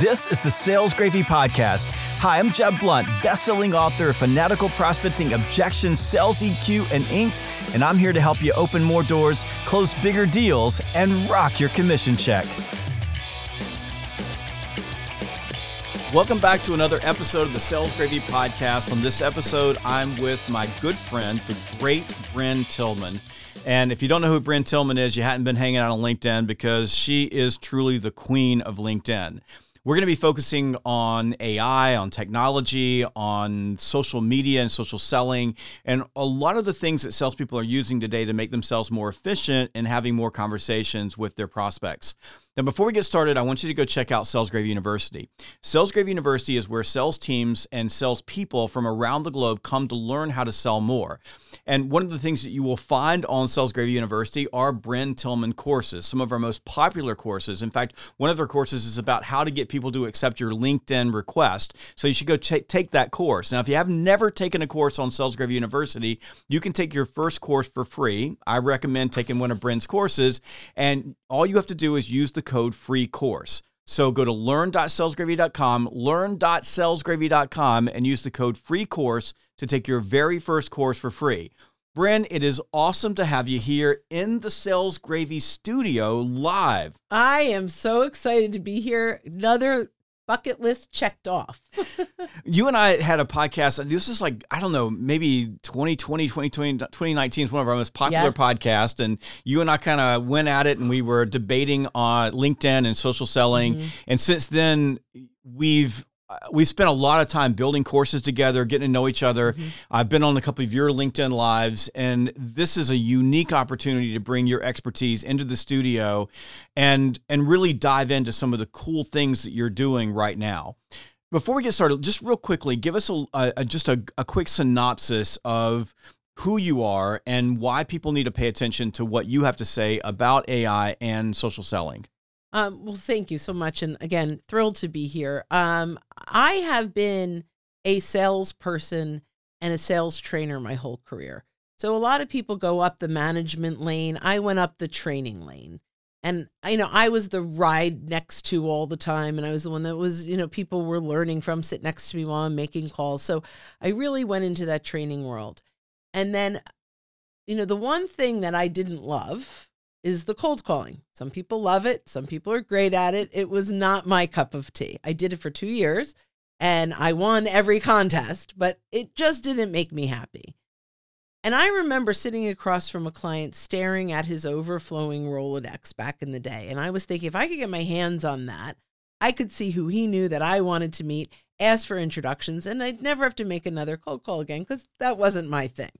This is the Sales Gravy Podcast. Hi, I'm Jeb Blount, best-selling author of Fanatical Prospecting, Objections, Sales EQ, and Inked, and I'm here to help you open more doors, close bigger deals, and rock your commission check. Welcome back to another episode of the Sales Gravy Podcast. On this episode, I'm with my good friend, the great Brynne Tillman. And if you don't know who Brynne Tillman is, you hadn't been hanging out on LinkedIn because she is truly the queen of LinkedIn. We're going to be focusing on AI, on technology, on social media and social selling, and a lot of the things that salespeople are using today to make themselves more efficient and having more conversations with their prospects. Now, before we get started, I want you to go check out Sales Gravy University. Sales Gravy University is where sales teams and sales people from around the globe come to learn how to sell more. And one of the things that you will find on Sales Gravy University are Brynne Tillman courses, some of our most popular courses. In fact, one of their courses is about how to get people to accept your LinkedIn request. So you should go ch- take that course. Now, if you have never taken a course on Sales Gravy University, you can take your first course for free. I recommend taking one of Brynne's courses, and all you have to do is use the code free course. So go to learn.salesgravy.com, learn.salesgravy.com, and use the code free course to take your very first course for free. Brynne, it is awesome to have you here in the Sales Gravy studio live. I am so excited to be here. Another bucket list checked off. you and I had a podcast, and this is like, I don't know, maybe 2020, 2020, 2019 is one of our most popular yeah. podcasts. And you and I kind of went at it and we were debating on LinkedIn and social selling. Mm-hmm. And since then, we've we spent a lot of time building courses together, getting to know each other. Mm-hmm. I've been on a couple of your LinkedIn lives, and this is a unique opportunity to bring your expertise into the studio and and really dive into some of the cool things that you're doing right now. Before we get started, just real quickly, give us a, a just a, a quick synopsis of who you are and why people need to pay attention to what you have to say about AI and social selling. Um, well, thank you so much. And again, thrilled to be here. Um, I have been a salesperson and a sales trainer my whole career. So a lot of people go up the management lane. I went up the training lane. And you know, I was the ride next to all the time, and I was the one that was, you know, people were learning from, sit next to me while I'm making calls. So I really went into that training world. And then, you know, the one thing that I didn't love is the cold calling. Some people love it, some people are great at it. It was not my cup of tea. I did it for 2 years and I won every contest, but it just didn't make me happy. And I remember sitting across from a client staring at his overflowing Rolodex back in the day. And I was thinking, if I could get my hands on that, I could see who he knew that I wanted to meet, ask for introductions, and I'd never have to make another cold call again because that wasn't my thing.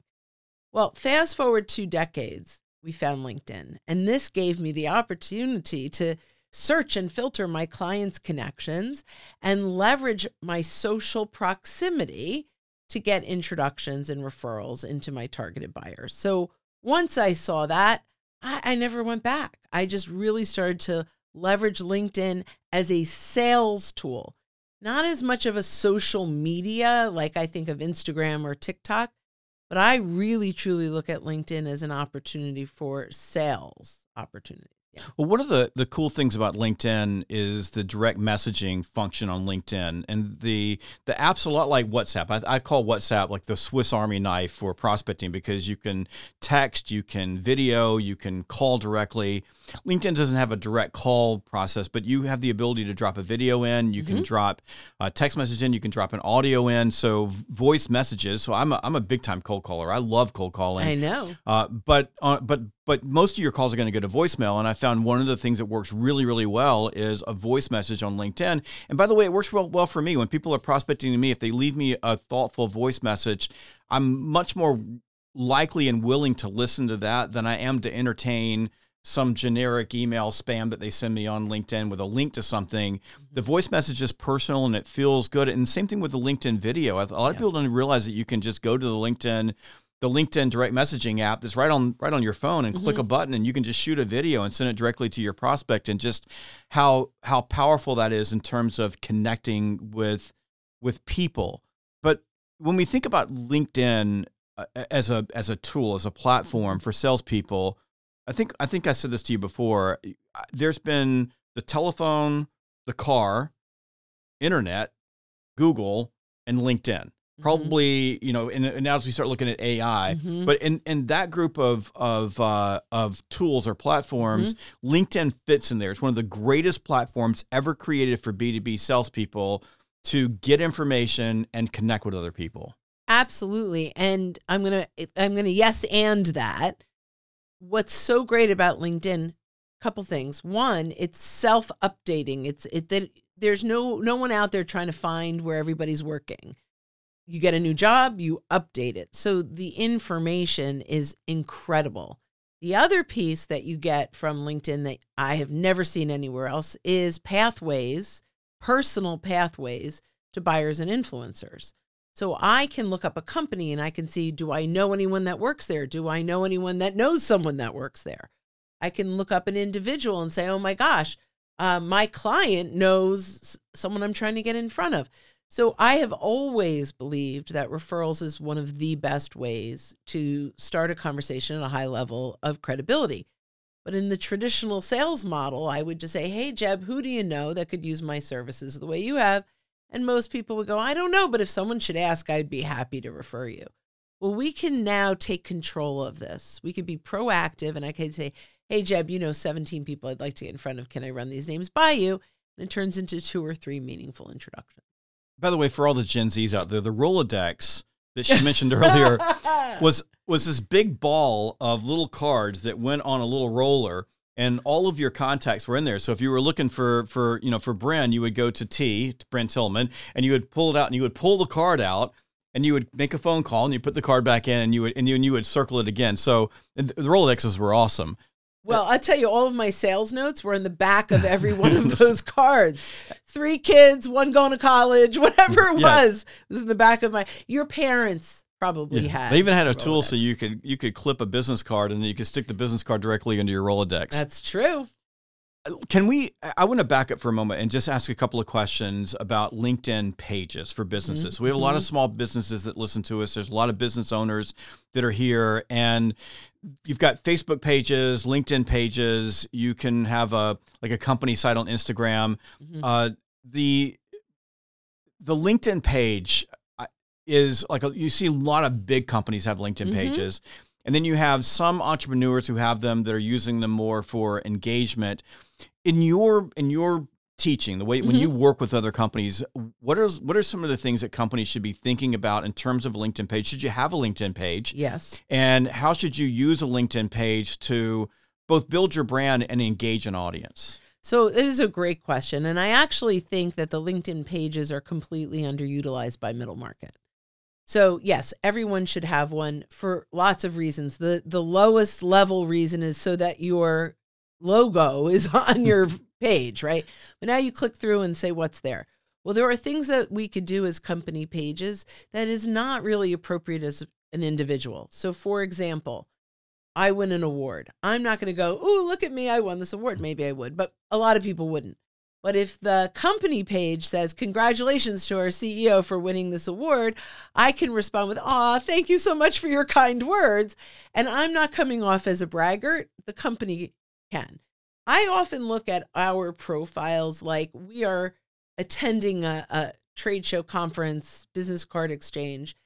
Well, fast forward two decades, we found LinkedIn. And this gave me the opportunity to search and filter my clients' connections and leverage my social proximity to get introductions and referrals into my targeted buyers. So once I saw that, I, I never went back. I just really started to leverage LinkedIn as a sales tool, not as much of a social media like I think of Instagram or TikTok, but I really truly look at LinkedIn as an opportunity for sales opportunity. Yeah. Well, one of the, the cool things about LinkedIn is the direct messaging function on LinkedIn, and the the app's a lot like WhatsApp. I, I, call WhatsApp like the Swiss Army knife for prospecting because you can text, you can video, you can call directly. LinkedIn doesn't have a direct call process, but you have the ability to drop a video in, you mm-hmm. can drop a text message in, you can drop an audio in, so voice messages. So I'm a, I'm a big time cold caller. I love cold calling. I know. Uh, but uh, but but most of your calls are going to go to voicemail. And I found one of the things that works really, really well is a voice message on LinkedIn. And by the way, it works well, well for me. When people are prospecting to me, if they leave me a thoughtful voice message, I'm much more likely and willing to listen to that than I am to entertain some generic email spam that they send me on LinkedIn with a link to something. The voice message is personal and it feels good. And same thing with the LinkedIn video. A lot of yeah. people don't realize that you can just go to the LinkedIn the LinkedIn direct messaging app that's right on right on your phone and mm-hmm. click a button and you can just shoot a video and send it directly to your prospect and just how how powerful that is in terms of connecting with with people. But when we think about LinkedIn uh, as a as a tool as a platform for salespeople, I think I think I said this to you before. There's been the telephone, the car, internet, Google, and LinkedIn. Mm-hmm. Probably, you know, and, and now as we start looking at AI, Mhm. but in, in that group of of uh, of tools or platforms, Mm-hmm. LinkedIn fits in there. It's one of the greatest platforms ever created for B two B salespeople to get information and connect with other people. Absolutely. And I'm to I'm going to yes and that. What's so great about LinkedIn couple things. One, it's self-updating. It's it that there's no no one out there trying to find where everybody's working. You get a new job, you update it. So the information is incredible. The other piece that you get from LinkedIn that I have never seen anywhere else is pathways, personal pathways to buyers and influencers. So I can look up a company and I can see do I know anyone that works there? Do I know anyone that knows someone that works there? I can look up an individual and say, oh my gosh, uh, my client knows someone I'm trying to get in front of. So I have always believed that referrals is one of the best ways to start a conversation at a high level of credibility. But in the traditional sales model, I would just say, hey, Jeb, who do you know that could use my services the way you have? And most people would go, I don't know, but if someone should ask, I'd be happy to refer you. Well, we can now take control of this. We could be proactive, and I could say, Hey, Jeb, you know 17 people I'd like to get in front of. Can I run these names by you? And it turns into two or three meaningful introductions. By the way, for all the Gen Zs out there, the Rolodex that she mentioned earlier was was this big ball of little cards that went on a little roller and all of your contacts were in there. So if you were looking for for you know for Brynne, you would go to T, to Brynne Tillman, and you would pull it out and you would pull the card out and you would make a phone call and you put the card back in and you would and you, and you would circle it again. So the Rolodexes were awesome. Well, I'll tell you, all of my sales notes were in the back of every one of those cards. Three kids, one going to college, whatever it Yeah. was, was in the back of my. Your parents probably had. They even had a tool so you could you could clip a business card and then you could stick the business card directly into your Rolodex. That's true. Can we? I want to back up for a moment and just ask a couple of questions about LinkedIn pages for businesses. We have a lot of small businesses that listen to us. There's a lot of business owners that are here, and you've got Facebook pages, LinkedIn pages. You can have a like a company site on Instagram. Mhm. Uh, the the LinkedIn page uh, is like a, you see a lot of big companies have LinkedIn Mhm. pages. And then you have some entrepreneurs who have them that are using them more for engagement. In your in your teaching, the way when Mhm. you work with other companies, what are what are some of the things that companies should be thinking about in terms of a LinkedIn page? Should you have a LinkedIn page? Yes. And how should you use a LinkedIn page to both build your brand and engage an audience? So it is a great question. And I actually think that the LinkedIn pages are completely underutilized by middle market. So yes, everyone should have one for lots of reasons. The the lowest level reason is so that your logo is on your page, right? But now you click through and say what's there. Well, there are things that we could do as company pages that is not really appropriate as an individual. So for example, I win an award. I'm not going to go, "Oh, look at me, I won this award." Maybe I would, but a lot of people wouldn't. But if the company page says, Congratulations to our CEO for winning this award, I can respond with, Aw, thank you so much for your kind words. And I'm not coming off as a braggart. The company can. I often look at our profiles like we are attending a, a trade show conference, business card exchange,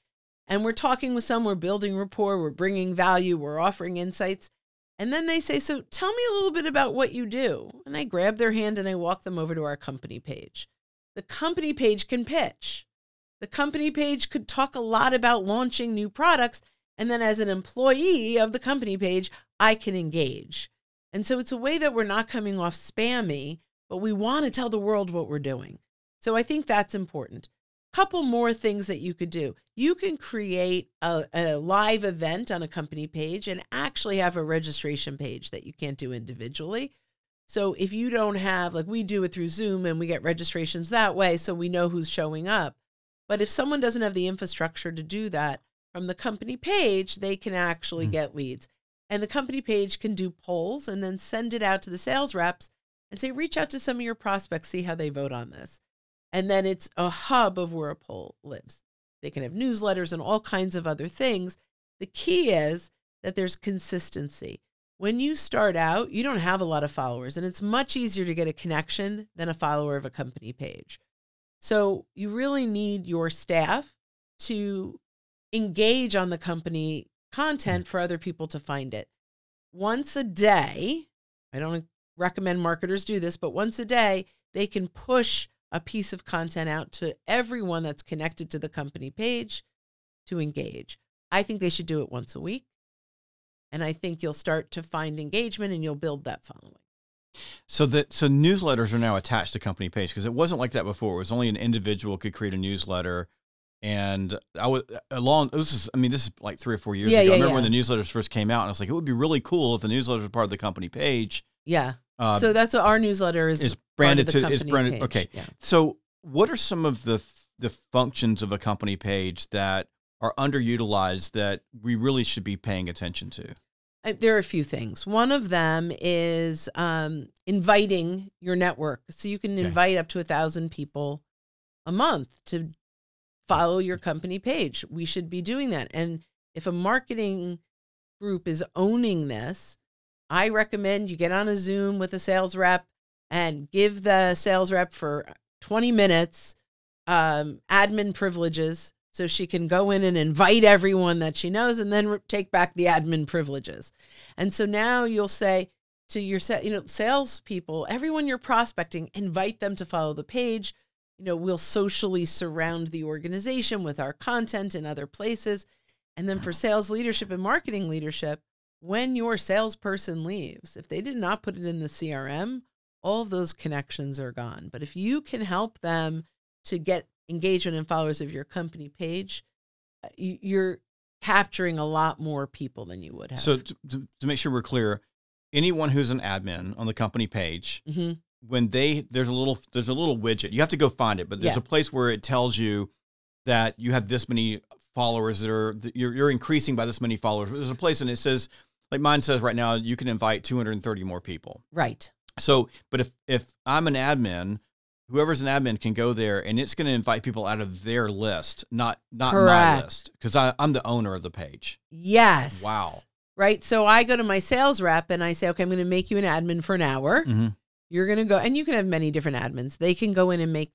and we're talking with some, we're building rapport, we're bringing value, we're offering insights. And then they say, So tell me a little bit about what you do. And I grab their hand and I walk them over to our company page. The company page can pitch. The company page could talk a lot about launching new products. And then as an employee of the company page, I can engage. And so it's a way that we're not coming off spammy, but we want to tell the world what we're doing. So I think that's important couple more things that you could do. You can create a, a, live event on a company page and actually have a registration page that you can't do individually. So if you don't have, like we do it through Zoom and we get registrations that way, so we know who's showing up. But if someone doesn't have the infrastructure to do that from the company page, they can actually Mm. get leads. And the company page can do polls and then send it out to the sales reps and say, reach out to some of your prospects, see how they vote on this and then it's a hub of where a poll lives. They can have newsletters and all kinds of other things. The key is that there's consistency. When you start out, you don't have a lot of followers, and it's much easier to get a connection than a follower of a company page. So you really need your staff to engage on the company content for other people to find it. Once a day, I don't recommend marketers do this, but once a day, they can push a piece of content out to everyone that's connected to the company page to engage. I think they should do it once a week. And I think you'll start to find engagement and you'll build that following. So that so newsletters are now attached to company page because it wasn't like that before. It was only an individual could create a newsletter. And I was along. This is, I mean, this is like three or four years Yeah, ago. yeah, I remember yeah. when the newsletters first came out, and I was like, it would be really cool if the newsletters were part of the company page. Yeah. Uh, so that's what our newsletter is. is branded to is branded. page. Okay, Yeah. So, what are some of the the functions of a company page that are underutilized that we really should be paying attention to? Uh, There are a few things. One of them is um, inviting your network. So you can Okay. invite up to a thousand people a month to follow your company page. We should be doing that. And if a marketing group is owning this, I recommend you get on a Zoom with a sales rep and give the sales rep for 20 minutes um, admin privileges so she can go in and invite everyone that she knows and then take back the admin privileges. And so now you'll say to your you know salespeople, everyone you're prospecting, invite them to follow the page. You know, we'll socially surround the organization with our content in other places. And then for sales leadership and marketing leadership, when your salesperson leaves, if they did not put it in the CRM, all of those connections are gone. But if you can help them to get engagement and followers of your company page, uh, you- you're capturing a lot more people than you would have. So, to, to, make sure we're clear, anyone who's an admin on the company page, hmm when they there's a little there's a little widget. You have to go find it, but there's Yeah. a place where it tells you that you have this many followers that are that you're, you're increasing by this many followers. There's a place and it says like mine says right now you can invite 230 more people. right. So, but if if I'm an admin, whoever's an admin can go there and it's going to invite people out of their list, not not my Correct. list, because I'm the owner of the page. Yes. Wow. Right. So I go to my sales rep and I say, okay, I'm going to make you an admin for an hour. Mm-hmm. You're going to go, and you can have many different admins. They can go in and make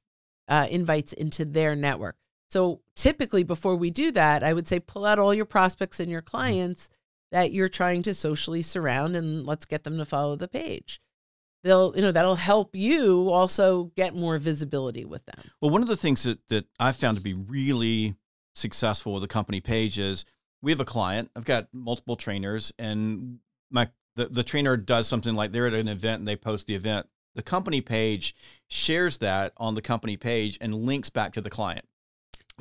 uh, invites into their network. So typically, before we do that, I would say pull out all your prospects and your clients that you're trying to socially surround, and let's get them to follow the page. They'll, you know, that'll help you also get more visibility with them. Well, one of the things that, that I've found to be really successful with the company page is we have a client. I've got multiple trainers, and my the, the trainer does something like they're at an event and they post the event. The company page shares that on the company page and links back to the client.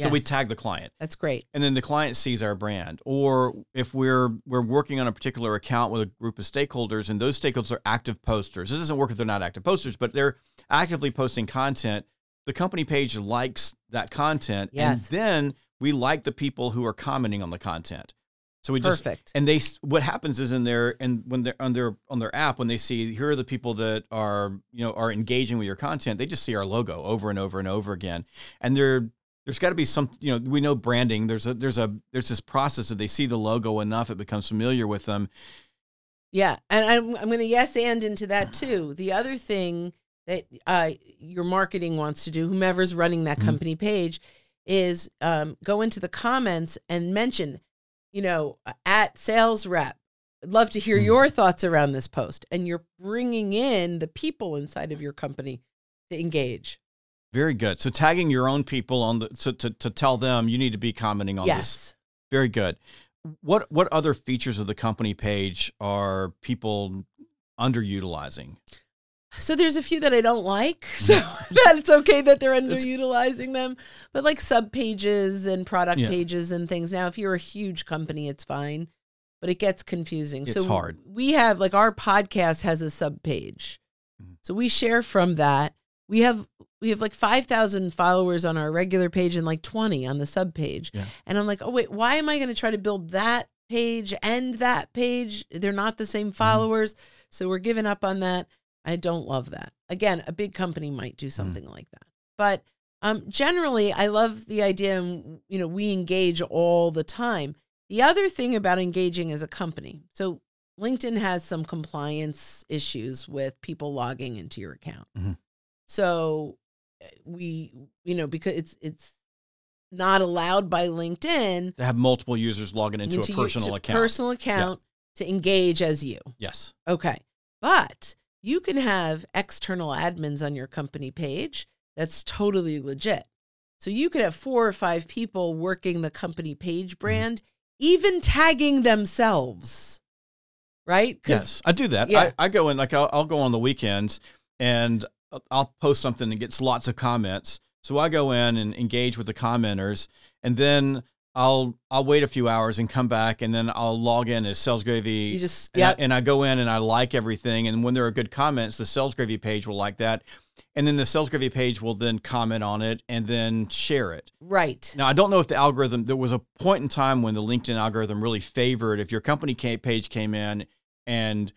So we tag the client. That's great. and then the client sees our brand. Or if we're we're working on a particular account with a group of stakeholders and those stakeholders are active posters. This doesn't work if they're not active posters but they're actively posting content. The company page likes that content. And then we like the people who are commenting on the content. So we just Perfect. and they what happens is in their and when they're on their on their app when they see here are the people that are you know are engaging with your content they just see our logo over and over and over again. And they're there's got to be some you know we know branding there's a there's a there's this process that they see the logo enough it becomes familiar with them Yeah, and I'm I'm going to yes and into that too. The other thing that uh, your marketing wants to do, whomever's running that Mhm. company page, is um, go into the comments and mention, you know, at sales rep. I'd love to hear Mhm. your thoughts around this post, and you're bringing in the people inside of your company to engage. Very good so tagging your own people on the so to, to tell them you need to be commenting on this yes. very good what what other features of the company page are people underutilizing So there's a few that I don't like. So that it's okay that they're underutilizing them. But like sub pages and product Yeah. pages and things. Now, if you're a huge company, it's fine. But it gets confusing. It's so hard. We have like our podcast has a sub page. Mhm. So we share from that. We have we have like 5,000 followers on our regular page and like 20 on the sub page. Yeah. And I'm like, "Oh wait, why am I going to try to build that page and that page? They're not the Mm-hmm. same followers." So we're giving up on that. I don't love that. Again, a big company might do something like that. But um, generally, I love the idea, and, you know, we engage all the time. The other thing about engaging as a company, so LinkedIn has some compliance issues with people logging into your account. Mhm. So we you know because it's it's not allowed by LinkedIn To have multiple users logging into, into a personal account. personal account to engage as you. yes. Okay. But you can have external admins on your company page. That's totally legit. So you could have four or five people working the company page Mm-hmm. brand, even tagging themselves. Right? Yes, I do that. Yeah. I, I go in like I'll, I'll go on the weekends and I'll post something that gets lots of comments. So I go in and engage with the commenters, and then I'll I'll wait a few hours and come back, and then I'll log in as Sales Gravy. You just and, I, yeah. and I go in and I like everything, and when there are good comments, the Sales Gravy page will like that, and then the Sales Gravy page will then comment on it and then share it. Right. Now, I don't know if the algorithm, there was a point in time when the LinkedIn algorithm really favored if your company page came in and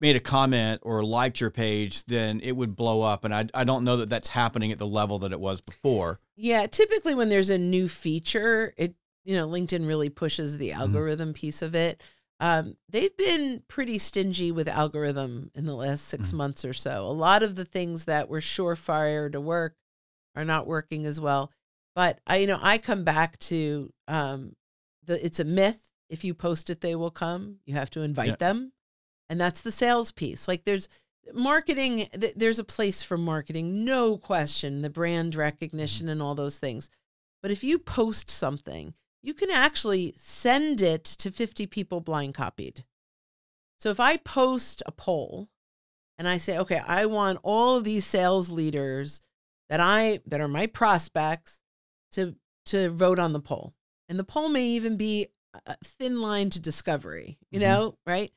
made a comment or liked your page, then it would blow up. And I, I don't know that that's happening at the level that it was before. Yeah, typically when there's a new feature, it you know LinkedIn really pushes the Mm-hmm. algorithm piece of it. Um, they've been pretty stingy with algorithm in the last 6 Mhm. months or so. A lot of the things that were surefire to work are not working as well. But I, you know, I come back to um, the it's a myth. If you post it, they will come. You have to invite Yeah. them, and that's the sales piece. Like there's marketing th- there's a place for marketing no question the brand recognition and all those things. But if you post something you can actually send it to 50 people blind copied. So if i post a poll and i say okay i want all of these sales leaders that i that are my prospects to to vote on the poll. And the poll may even be a thin line to discovery you Mhm. know right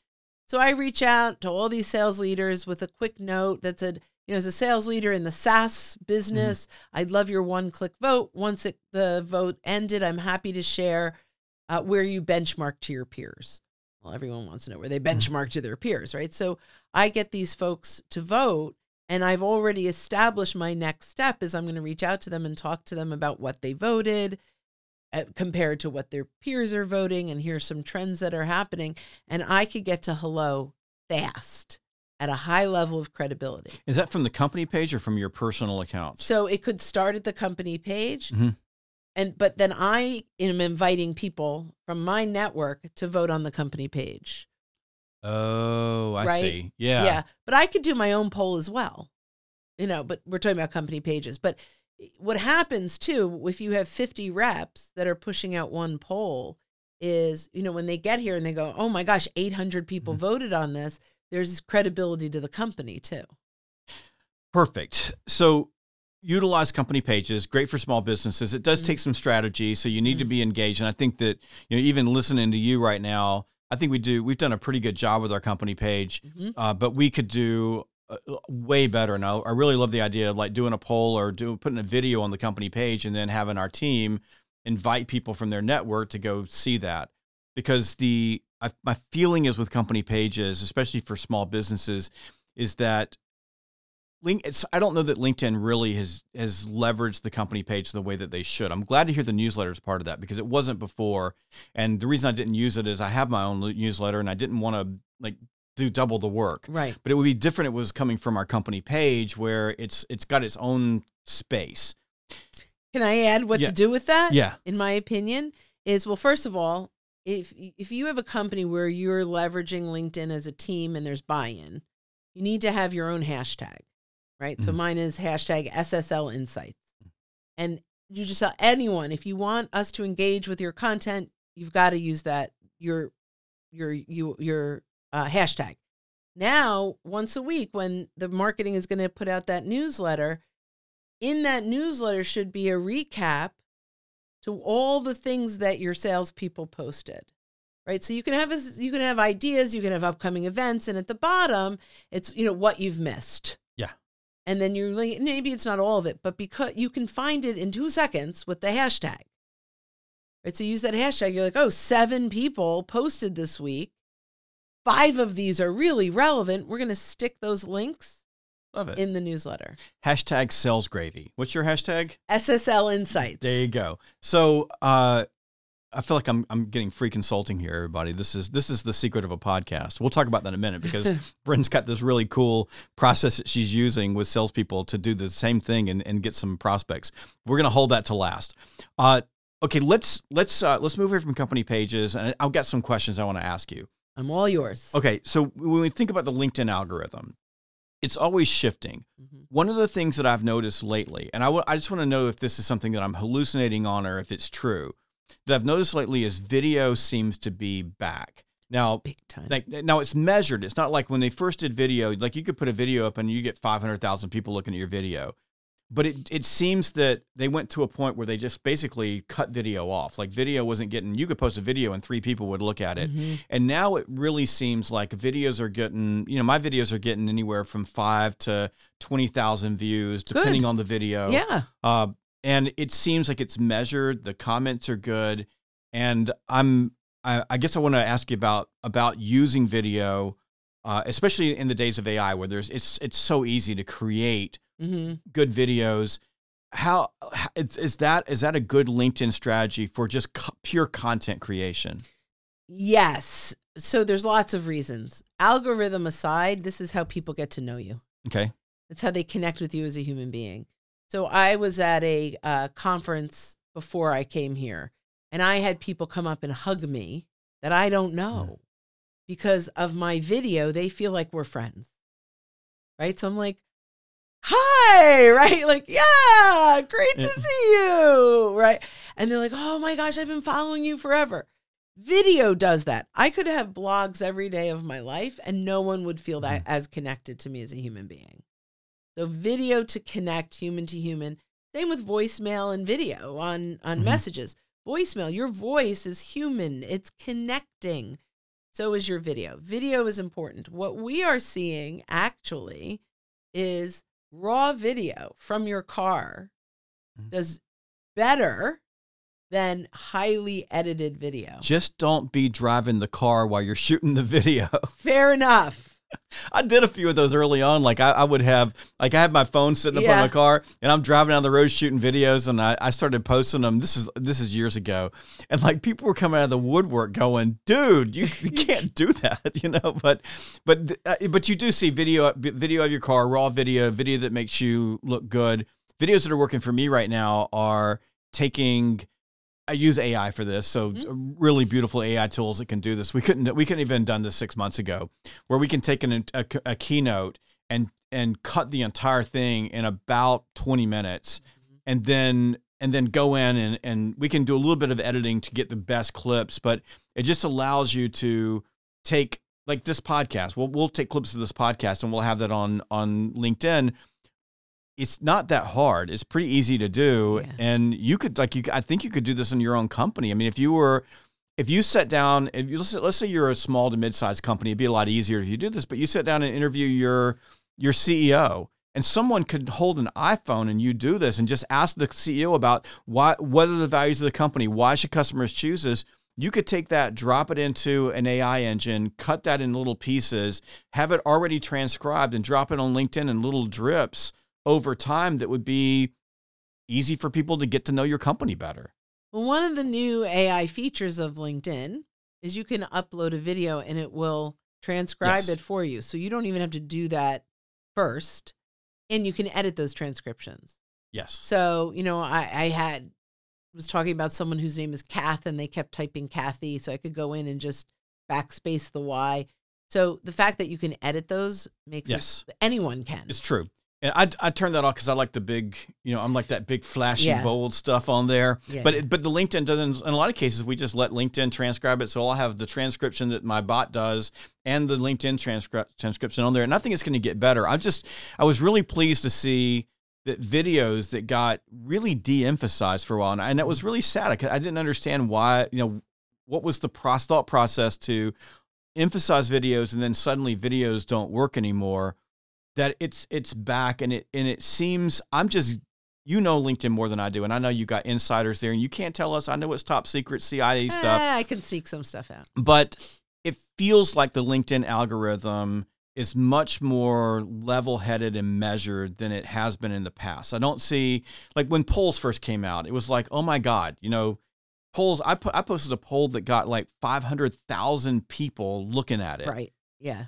so I reach out to all these sales leaders with a quick note that said, you know, as a sales leader in the SaaS business, I'd love your one click vote. Once it, the vote ended, I'm happy to share uh, where you benchmark to your peers. Well, everyone wants to know where they benchmark to their peers, right? So I get these folks to vote, and I've already established my next step is I'm going to reach out to them and talk to them about what they voted compared to what their peers are voting and here's some trends that are happening and i could get to hello fast at a high level of credibility Is that from the company page or from your personal account so it could start at the company page Mhm. and but then i am inviting people from my network to vote on the company page Oh, I Right? see. Yeah. Yeah. But i could do my own poll as well you know but we're talking about company pages but what happens too if you have 50 reps that are pushing out one poll is you know when they get here and they go oh my gosh 800 people Mhm. voted on this there's credibility to the company too Perfect. So utilize company pages, great for small businesses. It does Mhm. take some strategy, so you need to Mhm. be engaged. And I think that, you know, even listening to you right now, I think we do, we've done a pretty good job with our company page, Mhm. uh, but we could do uh, way better. And I, I really love the idea of like doing a poll or do, putting a video on the company page and then having our team invite people from their network to go see that. Because the, I, my feeling is with company pages, especially for small businesses, is that link it's i don't know that linkedin really has has leveraged the company page the way that they should i'm glad to hear the newsletter is part of that because it wasn't before and the reason i didn't use it is i have my own newsletter and i didn't want to like do double the work. Right. But it would be different if it was coming from our company page where it's it's got its own space. Can i add what Yeah. to do with that? Yeah. In my opinion is well first of all if if you have a company where you're leveraging linkedin as a team and there's buy-in you need to have your own hashtag right? So Mhm. mine is hashtag ssl insights. And you just tell anyone if you want us to engage with your content you've got to use that your your you your uh, hashtag now once a week when the marketing is going to put out that newsletter in that newsletter should be a recap to all the things that your salespeople posted. Right. So you can have a, you can have ideas, you can have upcoming events, and at the bottom, it's you know what you've missed. Yeah. And then you're like, maybe it's not all of it, but because you can find it in two seconds with the hashtag. Right. So use that hashtag. You're like, oh, seven people posted this week. Five of these are really relevant. We're going to stick those links love it in the newsletter. hashtag sales gravy what's your hashtag SSL Insights. There you go. So, uh, I feel like I'm I'm getting free consulting here, everybody. This is this is the secret of a podcast. We'll talk about that in a minute because Brynne's got this really cool process that she's using with salespeople to do the same thing and, and get some prospects. We're gonna hold that to last. Uh, okay, let's let's uh, let's move away from company pages, and I've got some questions I want to ask you. I'm all yours. Okay, so when we think about the LinkedIn algorithm, it's always shifting. Mhm. One of the things that I've noticed lately, and I I just want to know if this is something that I'm hallucinating on or if it's true, that I've noticed lately is video seems to be back. Now, Big time. like now it's measured. It's not like when they first did video, like you could put a video up and you get 500,000 people looking at your video. But it, it seems that they went to a point where they just basically cut video off. Like video wasn't getting, you could post a video and three people would look at it. Mhm. And now it really seems like videos are getting, you know, my videos are getting anywhere from five to 20,000 views, depending Good. on the video. Yeah. Uh, and it seems like it's measured. The comments are good. And I'm, I, I guess I want to ask you about, about using video, uh, especially in the days of AI where there's, it's, it's so easy to create hmm good videos. How is, is that, is that a good LinkedIn strategy for just co- pure content creation? Yes. So there's lots of reasons. Algorithm aside, this is how people get to know you. Okay. It's how they connect with you as a human being. So I was at a uh, conference before I came here, and I had people come up and hug me that I don't know because of my video. They feel like we're friends, right? So I'm like, "Hi," right? Like, "Yeah, great to see you," right? And they're like, "Oh my gosh, I've been following you forever." Video does that. I could have blogs every day of my life, and no one would feel that as connected to me as a human being. So video to connect human to human. Same with voicemail and video on on Mhm. messages. Voicemail, your voice is human. It's connecting. So is your video. Video is important. What we are seeing actually is raw video from your car Mhm. does better than highly edited video. Just don't be driving the car while you're shooting the video. Fair enough. I did a few of those early on. Like I, I would have, like I had my phone sitting up on Yeah. my car, and I'm driving down the road shooting videos, and I, I started posting them. This is this is years ago, and like people were coming out of the woodwork going, "Dude, you, you can't do that," you know. But but uh, but you do see video video of your car, raw video, video that makes you look good. Videos that are working for me right now are taking I use AI for this, so mm-hmm. really beautiful AI tools that can do this. We couldn't we couldn't even done this six months ago, where we can take an, a, a keynote and and cut the entire thing in about twenty minutes, mm-hmm. and then and then go in and and we can do a little bit of editing to get the best clips, but it just allows you to take like this podcast. We'll we'll take clips of this podcast and we'll have that on on LinkedIn it's not that hard. It's pretty easy to do, Yeah. and you could like you. I think you could do this in your own company. I mean, if you were, if you sat down, if you let's say, let's say you're a small to mid-sized company, it'd be a lot easier if you do this. But you sit down and interview your your CEO, and someone could hold an iPhone and you do this and just ask the CEO about why what are the values of the company, why should customers choose this. You could take that, drop it into an AI engine, cut that in little pieces, have it already transcribed, and drop it on LinkedIn in little drips over time that would be easy for people to get to know your company better. Well, one of the new AI features of LinkedIn is you can upload a video and it will transcribe Yes. it for you. So you don't even have to do that first. And you can edit those transcriptions. Yes. So, you know, I, I had was talking about someone whose name is Kath and they kept typing Kathy. So I could go in and just backspace the Y. So the fact that you can edit those makes Yes. it anyone can. It's true. And I, I turn that off because I like the big, you know, I'm like that big flashy Yeah. bold stuff on there. Yeah. But it, but the LinkedIn doesn't. In a lot of cases, we just let LinkedIn transcribe it. So I'll have the transcription that my bot does and the LinkedIn transcri- transcription on there. And I think it's going to get better. I'm just I was really pleased to see that videos that got really de-emphasized for a while, and, and that was really sad. I, I didn't understand why. You know, what was the pros- thought process to emphasize videos and then suddenly videos don't work anymore? That it's it's back and it and it seems I'm just you know LinkedIn more than I do, and I know you got insiders there, and you can't tell us. I know it's top secret CIA stuff, Eh, I can sneak some stuff out. but it feels like the LinkedIn algorithm is much more level headed and measured than it has been in the past. I don't see, like when polls first came out, it was like, oh my God, you know, polls. I put I posted a poll that got like five hundred thousand people looking at it. Right. Yeah.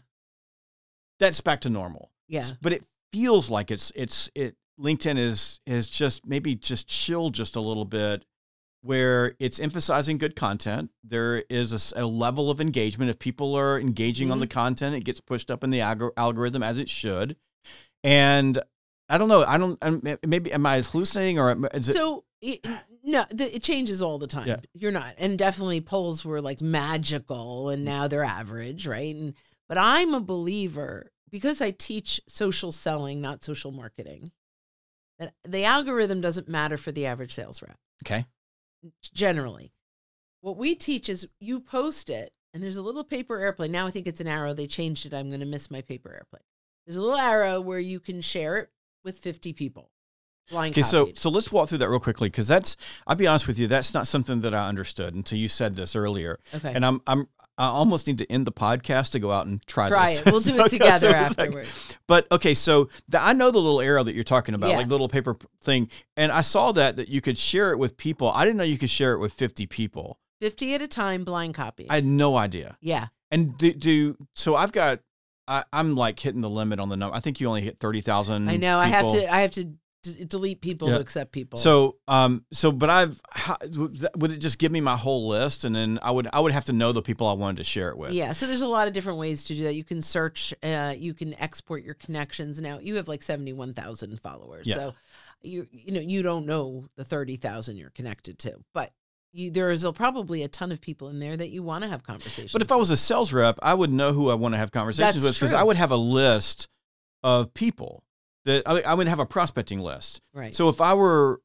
That's back to normal. Yeah. But it feels like it's it's it. LinkedIn is is just maybe just chill just a little bit, where it's emphasizing good content. There is a level of engagement. If people are engaging on Mhm. the content, it gets pushed up in the algor- algorithm as it should. And I don't know. I don't. I'm, maybe am I hallucinating or is it? So it, no, the, it changes all the time. Yeah. You're not, and definitely polls were like magical, and now they're average, right? And but I'm a believer because I teach social selling, not social marketing. That the algorithm doesn't matter for the average sales rep okay. generally. What we teach is you post it, and there's a little paper airplane. Now I think it's an arrow. They changed it. I'm going to miss my paper airplane. There's a little arrow where you can share it with 50 people. Okay, so so let's walk through that real quickly because that's I'll be honest with you, that's not something that I understood until you said this earlier, okay. and I'm I'm I almost need to end the podcast to go out and try Try this. it. We'll do it together so it's like- afterwards. but okay, so the, I know the little arrow that you're talking about, Yeah. like little paper thing, and I saw that that you could share it with people. I didn't know you could share it with 50 people. 50 at a time, blind copy. I had no idea. yeah. And do, do so I've got I, I'm like hitting the limit on the number. I think you only hit 30,000. I know. I have to I have to d- delete people Yeah. accept people. So, um, so, but I've, how, would it just give me my whole list, and then I would, I would have to know the people I wanted to share it with. yeah, so there's a lot of different ways to do that. You can search, uh, you can export your connections. Now you have like 71,000 followers. Yeah. So you you know, you don't know the 30,000 you're connected to, but you, there is a, probably a ton of people in there that you want to have conversations. But if I was a sales rep, I would know who I want to have conversations That's with because. I would have a list of people that I, I would have a prospecting list. right. So if I were,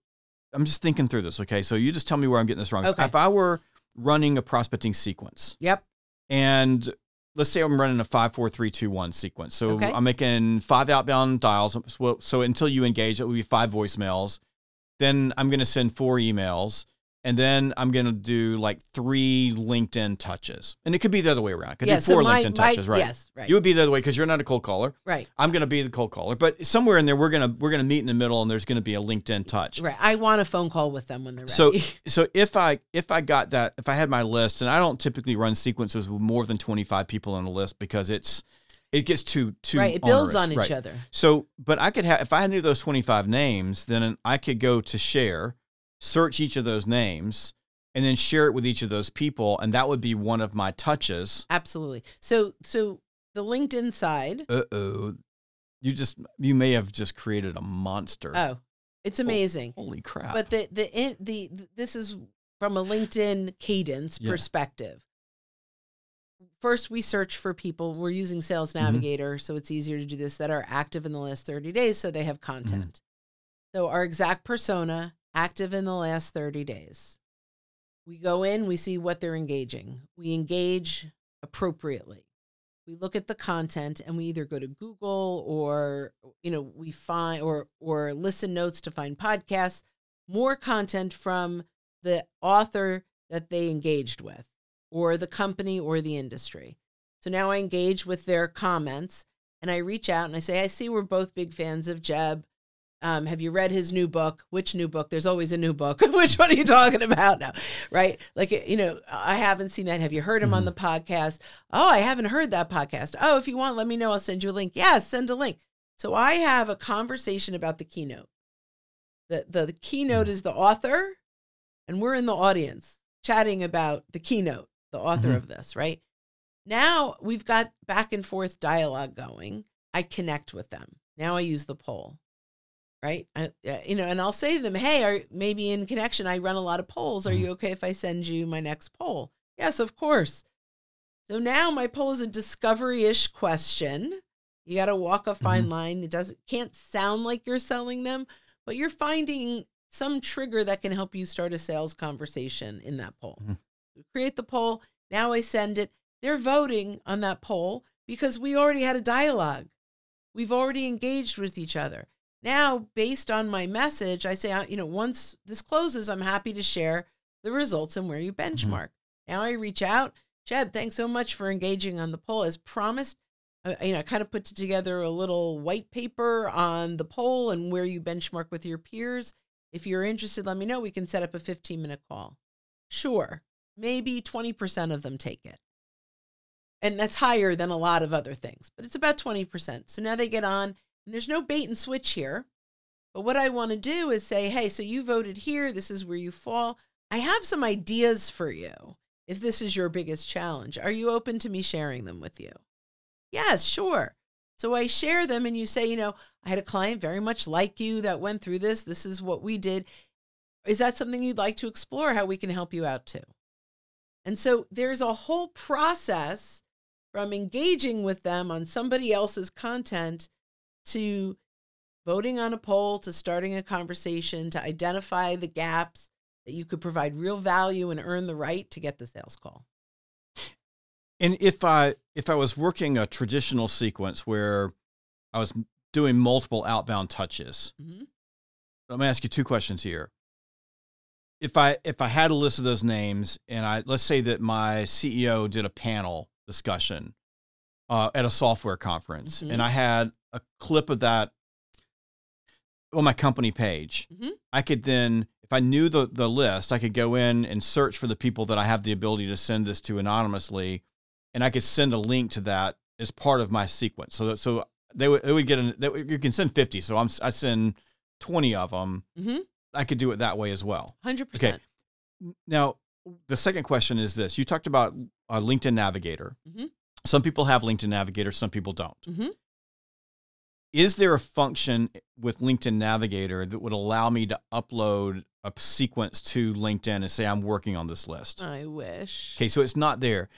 I'm just thinking through this. Okay, so you just tell me where I'm getting this wrong. Okay. If I were running a prospecting sequence, yep. and let's say I'm running a five, four, three, two, one sequence. So Okay. I'm making five outbound dials. So, so until you engage, it would be five voicemails. Then I'm going to send four emails. And then I'm going to do like three LinkedIn touches. And it could be the other way around. It could yeah, do so four my- LinkedIn my- touches, right? Yes, right. You would be the other way because you're not a cold caller. right. I'm going to be the cold caller. But somewhere in there, we're going to we're going to meet in the middle, and there's going to be a LinkedIn touch. Right. I want a phone call with them when they're ready. So so if I if I got that if I had my list and I don't typically run sequences with more than 25 people on a list because it's it gets too too right. It builds onerous, on each other. So but I could have if I knew those 25 names then I could go to share search each of those names and then share it with each of those people and that would be one of my touches. Absolutely. So so the LinkedIn side. Uh-oh. You just you may have just created a monster. Oh, it's amazing. Holy crap. But the the the this is from a LinkedIn cadence Yeah. perspective. First, we search for people. We're using Sales Mm-hmm. Navigator, so it's easier to do this that are active in the last 30 days, so they have Mm-hmm. content. So our exact persona active in the last 30 days. We go in, we see what they're engaging. We engage appropriately. We look at the content and we either go to Google or you know, we find or or listen notes to find podcasts, more content from the author that they engaged with or the company or the industry. So now I engage with their comments and I reach out and I say, I see we're both big fans of Jeb. Um, have you read his new book? Which new book? There's always a new book. Which one are you talking about now? Right? Like, you know, I haven't seen that. Have you heard him on the podcast? Oh, I haven't heard that podcast. Oh, if you want, let me know. I'll send you a link. Yes, send a link. So I have a conversation about the keynote. The, the, the keynote is the author, and we're in the audience chatting about the keynote, the author Mhm. of this, right? Now we've got back and forth dialogue going. I connect with them. Now I use the poll, right? I, uh, you know, and I'll say to them, "Hey, are maybe in connection? I run a lot of polls. Are you okay if I send you my next poll?" Yes, of course. So now my poll is a discovery-ish question. You got to walk a fine line. It doesn't can't sound like you're selling them, but you're finding some trigger that can help you start a sales conversation in that poll. Mhm. We create the poll. Now I send it. They're voting on that poll because we already had a dialogue. We've already engaged with each other. Now, based on my message, I say, uh, you know, once this closes, I'm happy to share the results and where you benchmark. Now I reach out, Jeb, thanks so much for engaging on the poll. As promised, uh, you know, I kind of put together a little white paper on the poll and where you benchmark with your peers. If you're interested, let me know. We can set up a 15 minute call. Sure, maybe 20% of them take it. And that's higher than a lot of other things, but it's about 20%. So now they get on, and there's no bait and switch here. But what I want to do is say, hey, so you voted here. This is where you fall. I have some ideas for you if this is your biggest challenge. Are you open to me sharing them with you? Yes, sure. So I share them, and you say, you know, I had a client very much like you that went through this. This is what we did. Is that something you'd like to explore? How we can help you out too? And so there's a whole process from engaging with them on somebody else's content to voting on a poll to starting a conversation to identify the gaps that you could provide real value and earn the right to get the sales call. And if I if I was working a traditional sequence where I was doing multiple outbound touches, mm-hmm. let me ask you two questions here. If I if I had a list of those names and I let's say that my CEO did a panel discussion uh, at a software conference mm-hmm. and I had a clip of that on my company page, mm-hmm. I could then if I knew the the list, I could go in and search for the people that I have the ability to send this to anonymously and I could send a link to that as part of my sequence. So so they would they would get an you can send fifty. So I'm I send twenty of them. Mm-hmm. I could do it that way as well. Hundred percent. Okay. Now the second question is this: You talked about a LinkedIn Navigator. Mm-hmm. Some people have LinkedIn Navigator. Some people don't. Is there a function with LinkedIn Navigator that would allow me to upload a sequence to LinkedIn and say I'm working on this list. I wish. Okay, so it's not there.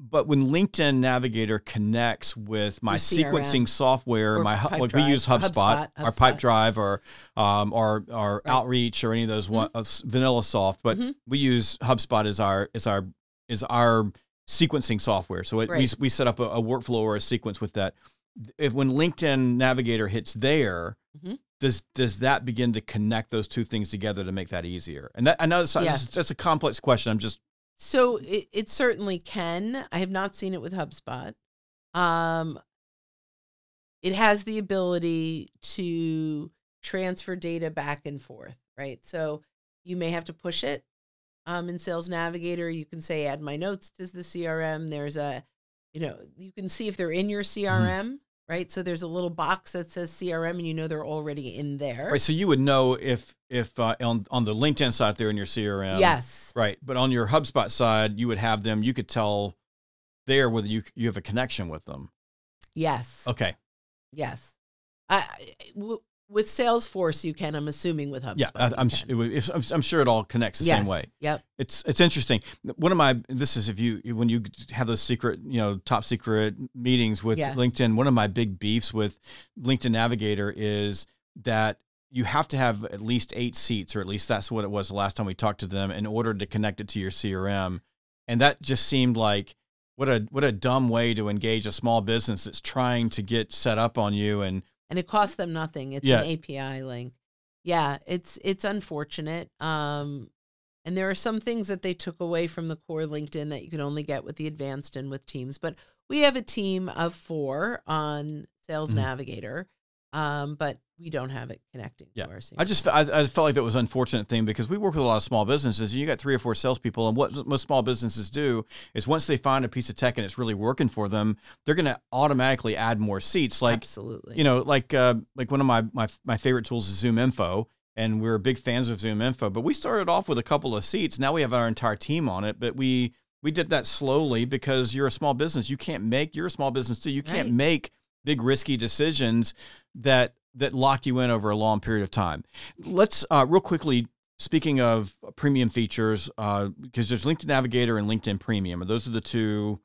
But when LinkedIn Navigator connects with my sequencing software, or my like we use HubSpot, HubSpot, HubSpot, our Pipedrive or um or or right. Outreach or any of those mm-hmm. one, uh, VanillaSoft, but mm-hmm. we use HubSpot as our as our is our sequencing software. So it, right. we we set up a, a workflow or a sequence with that. If when LinkedIn Navigator hits there, mm-hmm does does that begin to connect those two things together to make that easier? And that I know that's, yes. that's a complex question. I'm just so it, it certainly can. I have not seen it with HubSpot. Um, it has the ability to transfer data back and forth, right? So you may have to push it. Um, in Sales Navigator, you can say add my notes to the CRM. There's a, you know, you can see if they're in your CRM. Mm-hmm right? So there's a little box that says CRM, and you know they're already in there. Right. So you would know if if uh, on on the LinkedIn side they're in your CRM. Yes. Right. But on your HubSpot side, you would have them. You could tell there whether you you have a connection with them. Yes. Okay. Yes. I, with Salesforce, you can. I'm assuming with HubSpot. Yeah, I, am I'm, I'm sure it all connects the yes. same way. Yep. It's it's interesting. One of my this is if you when you have those secret you know top secret meetings with yeah. LinkedIn. One of my big beefs with LinkedIn Navigator is that you have to have at least eight seats, or at least that's what it was the last time we talked to them, in order to connect it to your CRM. And that just seemed like what a what a dumb way to engage a small business that's trying to get set up on you and and it costs them nothing. It's yeah. an API link. Yeah, it's it's unfortunate. Um, and there are some things that they took away from the core LinkedIn that you can only get with the advanced and with Teams. But we have a team of four on Sales mm-hmm. Navigator, um, but we don't have it connecting yeah. to our I just I, I felt like that was an unfortunate thing because we work with a lot of small businesses. And you got three or four salespeople, and what most small businesses do is once they find a piece of tech and it's really working for them, they're going to automatically add more seats. Like absolutely, you know, like uh, like one of my my my favorite tools is Zoom Info. And we're big fans of Zoom Info, but we started off with a couple of seats. Now we have our entire team on it, but we we did that slowly because you're a small business. You can't make you're a small business too. You can't right. make big risky decisions that that lock you in over a long period of time. Let's uh, real quickly. Speaking of premium features, because uh, there's LinkedIn Navigator and LinkedIn Premium, and those are the two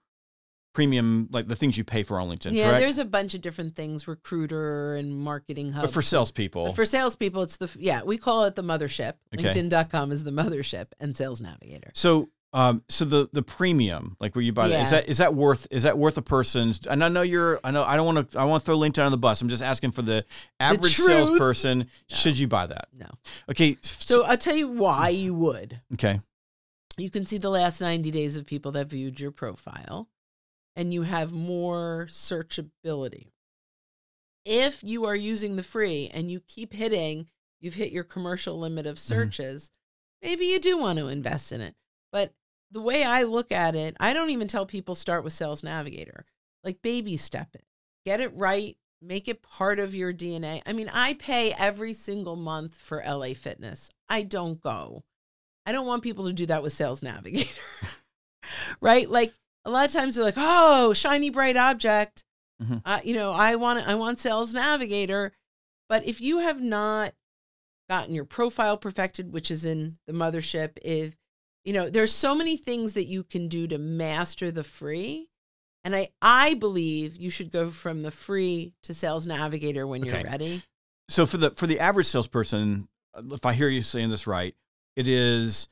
premium, like the things you pay for on LinkedIn. Yeah, correct? there's a bunch of different things, recruiter and marketing hub. But for salespeople, but for salespeople, it's the yeah we call it the mothership. Okay. LinkedIn.com is the mothership, and Sales Navigator. So um, so the the premium, like where you buy yeah. that, is that is that worth is that worth a person's? And I know you're, I know I don't want to, I want to throw LinkedIn on the bus. I'm just asking for the average the salesperson. No. Should you buy that? No. Okay. So I'll tell you why you would. Okay. You can see the last 90 days of people that viewed your profile, and you have more searchability. If you are using the free and you keep hitting, you've hit your commercial limit of mm-hmm. searches. Mm-hmm. Maybe you do want to invest in it But the way I look at it, I don't even tell people start with Sales Navigator. Like baby step it, get it right, make it part of your DNA. I mean, I pay every single month for LA Fitness. I don't go. I don't want people to do that with Sales Navigator. right? Like a lot of times they're like, "Oh, shiny bright object." Mhm. Uh, you know, I want I want Sales Navigator, but if you have not gotten your profile perfected, which is in the mothership, if you know, there's so many things that you can do to master the free. And I I believe you should go from the free to Sales Navigator when you're ready. So for the for the average salesperson, uh, if I hear you saying this right, it is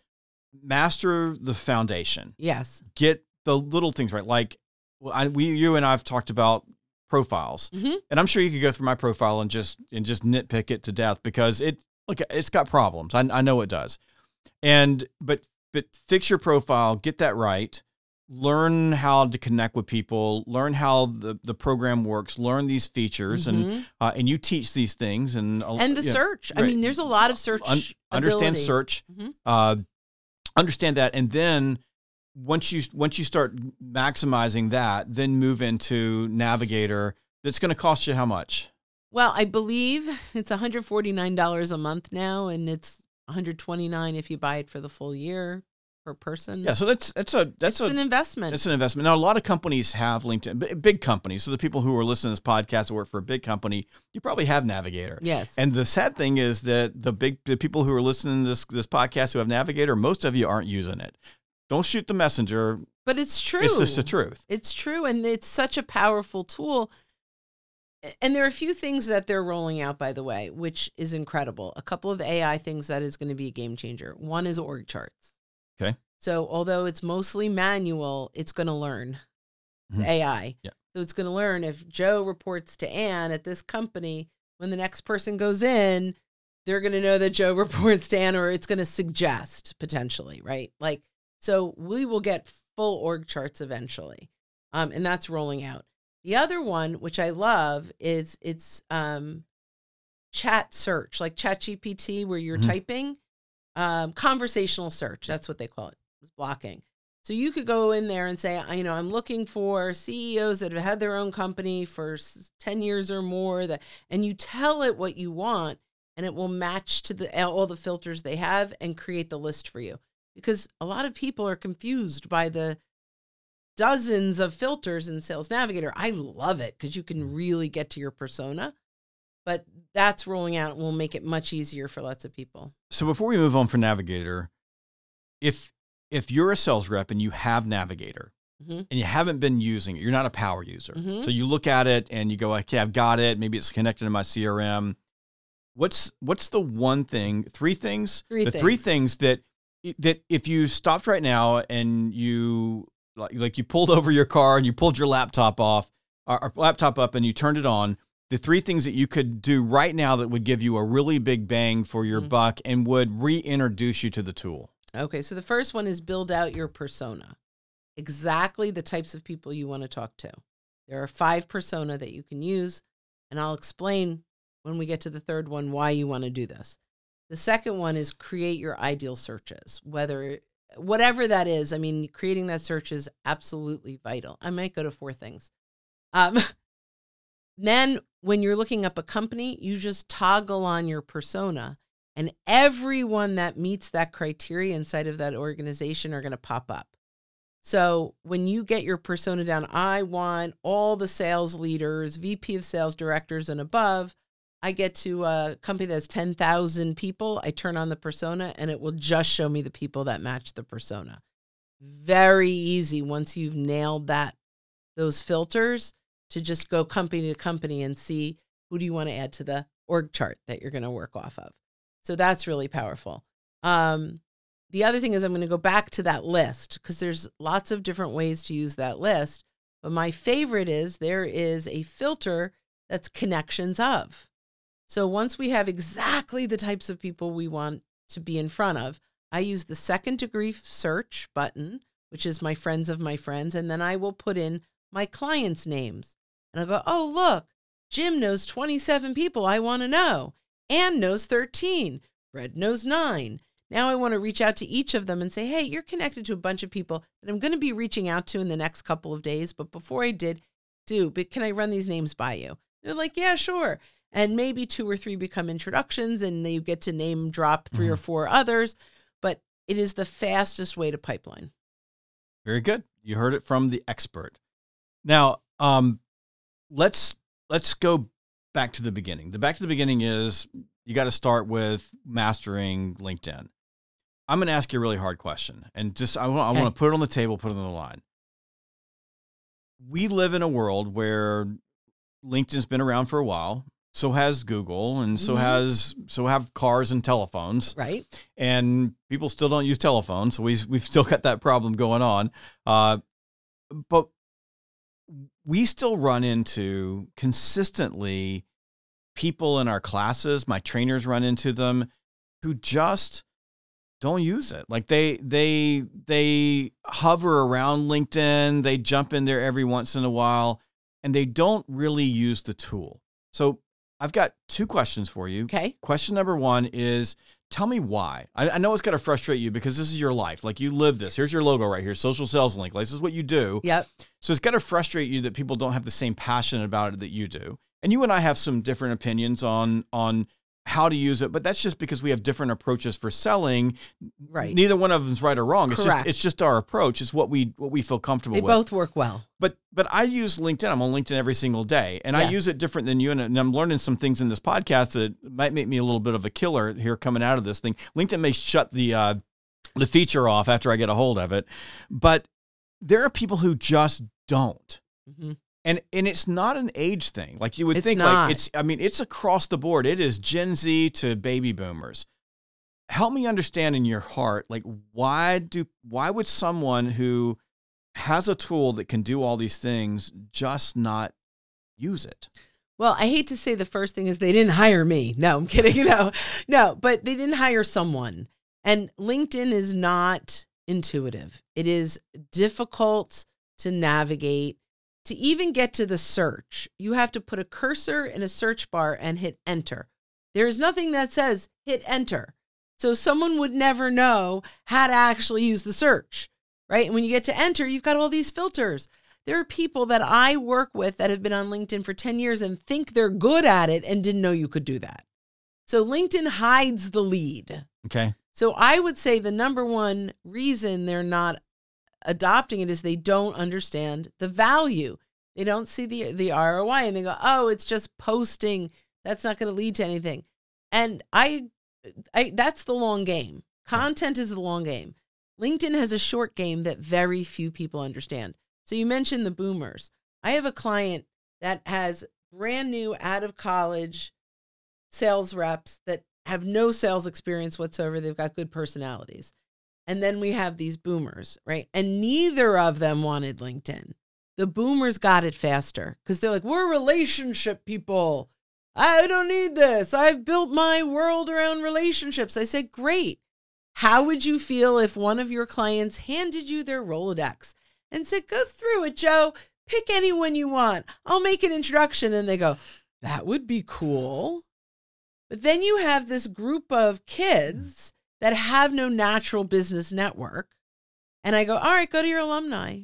master the foundation, Yes. get the little things right. Like well, I, we, you and I've talked about profiles, Mhm. and I'm sure you could go through my profile and just and just nitpick it to death because it look it's got problems. I, I know it does, and but but fix your profile, get that right. Learn how to connect with people. Learn how the, the program works. Learn these features, and Mhm. uh, and you teach these things and and the search. I right. mean, there's a lot of search. un- understand search Mhm. uh, understand that and then once you once you start maximizing that then move into navigator that's going to cost you how much Well, I believe it's $149 a month now, and it's 129 if you buy it for the full year per person. yeah so that's that's a that's it's a an investment. It's an investment now a lot of companies have linkedin big companies so the people who are listening to this podcast that work for a big company you probably have navigator yes. and the sad thing is that the big the people who are listening to this this podcast who have navigator most of you aren't using it don't shoot the messenger but it's true. it's just the truth It's true. And it's such a powerful tool. And there are a few things that they're rolling out, by the way, which is incredible. A couple of AI things that is going to be a game changer. One is org charts. Okay. So, although it's mostly manual, it's going to learn. It's Mhm. AI. Yeah. So, it's going to learn if Joe reports to Ann at this company, when the next person goes in, they're going to know that Joe reports to Ann, or it's going to suggest potentially, right? Like, so we will get full org charts eventually. Um, and that's rolling out. The other one, which I love, is it's um, chat search, like Chat GPT, where you're Mhm. typing um, conversational search. That's what they call it. It's blocking. So you could go in there and say, you know, I'm looking for CEOs that have had their own company for 10 years or more that and you tell it what you want and it will match to the all the filters they have and create the list for you. Because a lot of people are confused by the dozens of filters in Sales Navigator. I love it because you can really get to your persona. But that's rolling out and will make it much easier for lots of people. So before we move on for Navigator, if if you're a sales rep and you have Navigator Mhm. and you haven't been using it, you're not a power user. Mhm. So you look at it and you go, okay, I've got it. Maybe it's connected to my CRM. What's what's the one thing, three things, Three the three things. things that that if you stopped right now and you like like you pulled over your car and you pulled your laptop off or, or laptop up and you turned it on, the three things that you could do right now that would give you a really big bang for your Mhm. buck and would reintroduce you to the tool. Okay, so the first one is build out your persona. Exactly the types of people you want to talk to. There are five persona that you can use, and I'll explain when we get to the third one why you want to do this. The second one is create your ideal searches, whether whatever that is. I mean, creating that search is absolutely vital. I might go to four things. Um, then, when you're looking up a company, you just toggle on your persona and everyone that meets that criteria inside of that organization are going to pop up. So when you get your persona down, I want all the sales leaders, VP of sales directors and above. I get to a company that that's 10,000 people. I turn on the persona and it will just show me the people that match the persona. Very easy once you've nailed that, those filters to just go company to company and see who do you want to add to the org chart that you're going to work off of. So that's really powerful. Um, the other thing is I'm going to go back to that list because there's lots of different ways to use that list. But my favorite is there is a filter that's connections of. So once we have exactly the types of people we want to be in front of, I use the second degree search button, which is my friends of my friends, and then I will put in my clients' names. And I'll go, oh, look, Jim knows 27 people I want to know. Ann knows 13. Fred knows nine. Now I want to reach out to each of them and say, hey, you're connected to a bunch of people that I'm going to be reaching out to in the next couple of days. But before I did, do, but can I run these names by you? They're like, yeah, sure. And maybe two or three become introductions and you get to name drop 3 mm-hmm. or four others. But it is the fastest way to pipeline. Very good. You heard it from the expert. Now, um, let's let's go back to the beginning. The back to the beginning is you got to start with mastering LinkedIn. I'm going to ask you a really hard question, and just I want okay. I want to put it on the table, put it on the line. We live in a world where LinkedIn's been around for a while. So has Google, and so mm-hmm. has so have cars and telephones, right? And people still don't use telephones, so we we've still got that problem going on. Uh, but we still run into consistently people in our classes, my trainers run into them who just don't use it. Like they they they hover around LinkedIn, they jump in there every once in a while and they don't really use the tool. So I've got two questions for you. Okay. Question number one is tell me why. I, I know it's going to frustrate you because this is your life. Like you live this. Here's your logo right here, social sales link. Like this is what you do. Yep. So it's got to frustrate you that people don't have the same passion about it that you do. And you and I have some different opinions on on how to use it, but that's just because we have different approaches for selling. Right. Neither one of them is right or wrong. It's just it's just our approach. It's what we what we feel comfortable they with. They both work well. But but I use LinkedIn. I'm on LinkedIn every single day, and yeah. I use it different than you. And, and, I'm learning some things in this podcast that might make me a little bit of a killer here coming out of this thing. LinkedIn may shut the uh, the feature off after I get a hold of it, but there are people who just don't. Mm-hmm and and it's not an age thing. Like you would it's think not. like it's i mean it's across the board. It is gen z to baby boomers. Help me understand in your heart like why do why would someone who has a tool that can do all these things just not use it? Well i hate to say the first thing is they didn't hire me. No i'm kidding. You know no but they didn't hire someone. And linkedin is not intuitive. It is difficult to navigate to even get to the search, you have to put a cursor in a search bar and hit enter. There is nothing that says hit enter. So someone would never know how to actually use the search, right? And when you get to enter, you've got all these filters. There are people that I work with that have been on LinkedIn for 10 years and think they're good at it and didn't know you could do that. So LinkedIn hides the lead. Okay. So I would say the number one reason they're not adopting it is they don't understand the value. They don't see the the ROI and they go, "Oh, it's just posting. That's not going to lead to anything." And I I that's the long game. Content is the long game. LinkedIn has a short game that very few people understand. So you mentioned the boomers. I have a client that has brand new out of college sales reps that have no sales experience whatsoever. They've got good personalities. And then we have these boomers, right? And neither of them wanted LinkedIn. The boomers got it faster because they're like, we're relationship people. I don't need this. I've built my world around relationships. I said, great. How would you feel if one of your clients handed you their Rolodex and said, go through it, Joe? Pick anyone you want. I'll make an introduction. And they go, that would be cool. But then you have this group of kids that have no natural business network. And I go, all right, go to your alumni.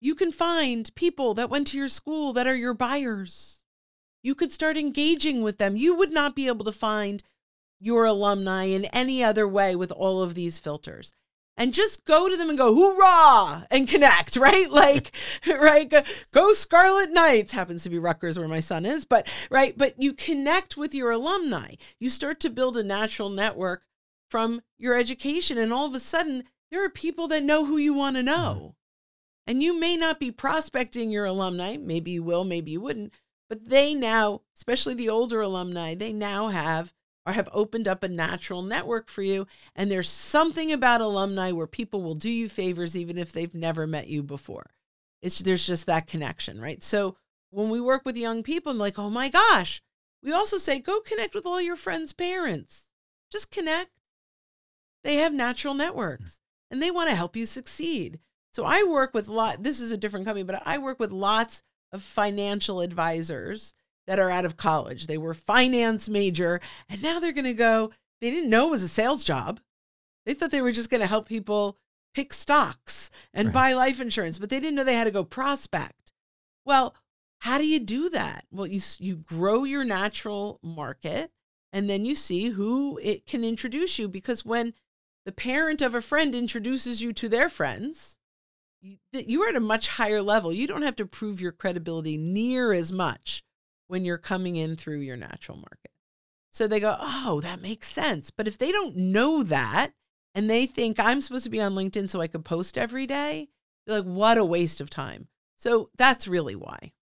You can find people that went to your school that are your buyers. You could start engaging with them. You would not be able to find your alumni in any other way with all of these filters. And just go to them and go, hoorah, and connect, right? Like, right? Go, go Scarlet Knights happens to be Rutgers where my son is, but right? But you connect with your alumni. You start to build a natural network from your education. And all of a sudden, there are people that know who you want to mm-hmm. know. And you may not be prospecting your alumni. Maybe you will, maybe you wouldn't. But they now, especially the older alumni, they now have or have opened up a natural network for you. And there's something about alumni where people will do you favors even if they've never met you before. It's there's just that connection, right? So when we work with young people, I'm like, oh my gosh, we also say go connect with all your friends' parents. Just connect. They have natural networks and they want to help you succeed. So I work with a lot this is a different company, but I work with lots of financial advisors that are out of college. They were finance major and now they're going to go they didn't know it was a sales job. They thought they were just going to help people pick stocks and Right. buy life insurance, but they didn't know they had to go prospect. Well, how do you do that? Well, you you grow your natural market and then you see who it can introduce you because when the parent of a friend introduces you to their friends, you, are at a much higher level. You don't have to prove your credibility near as much when you're coming in through your natural market. So they go, "Oh, that makes sense." But if they don't know that and they think I'm supposed to be on LinkedIn so I could post every day, like, "What a waste of time." So that's really why.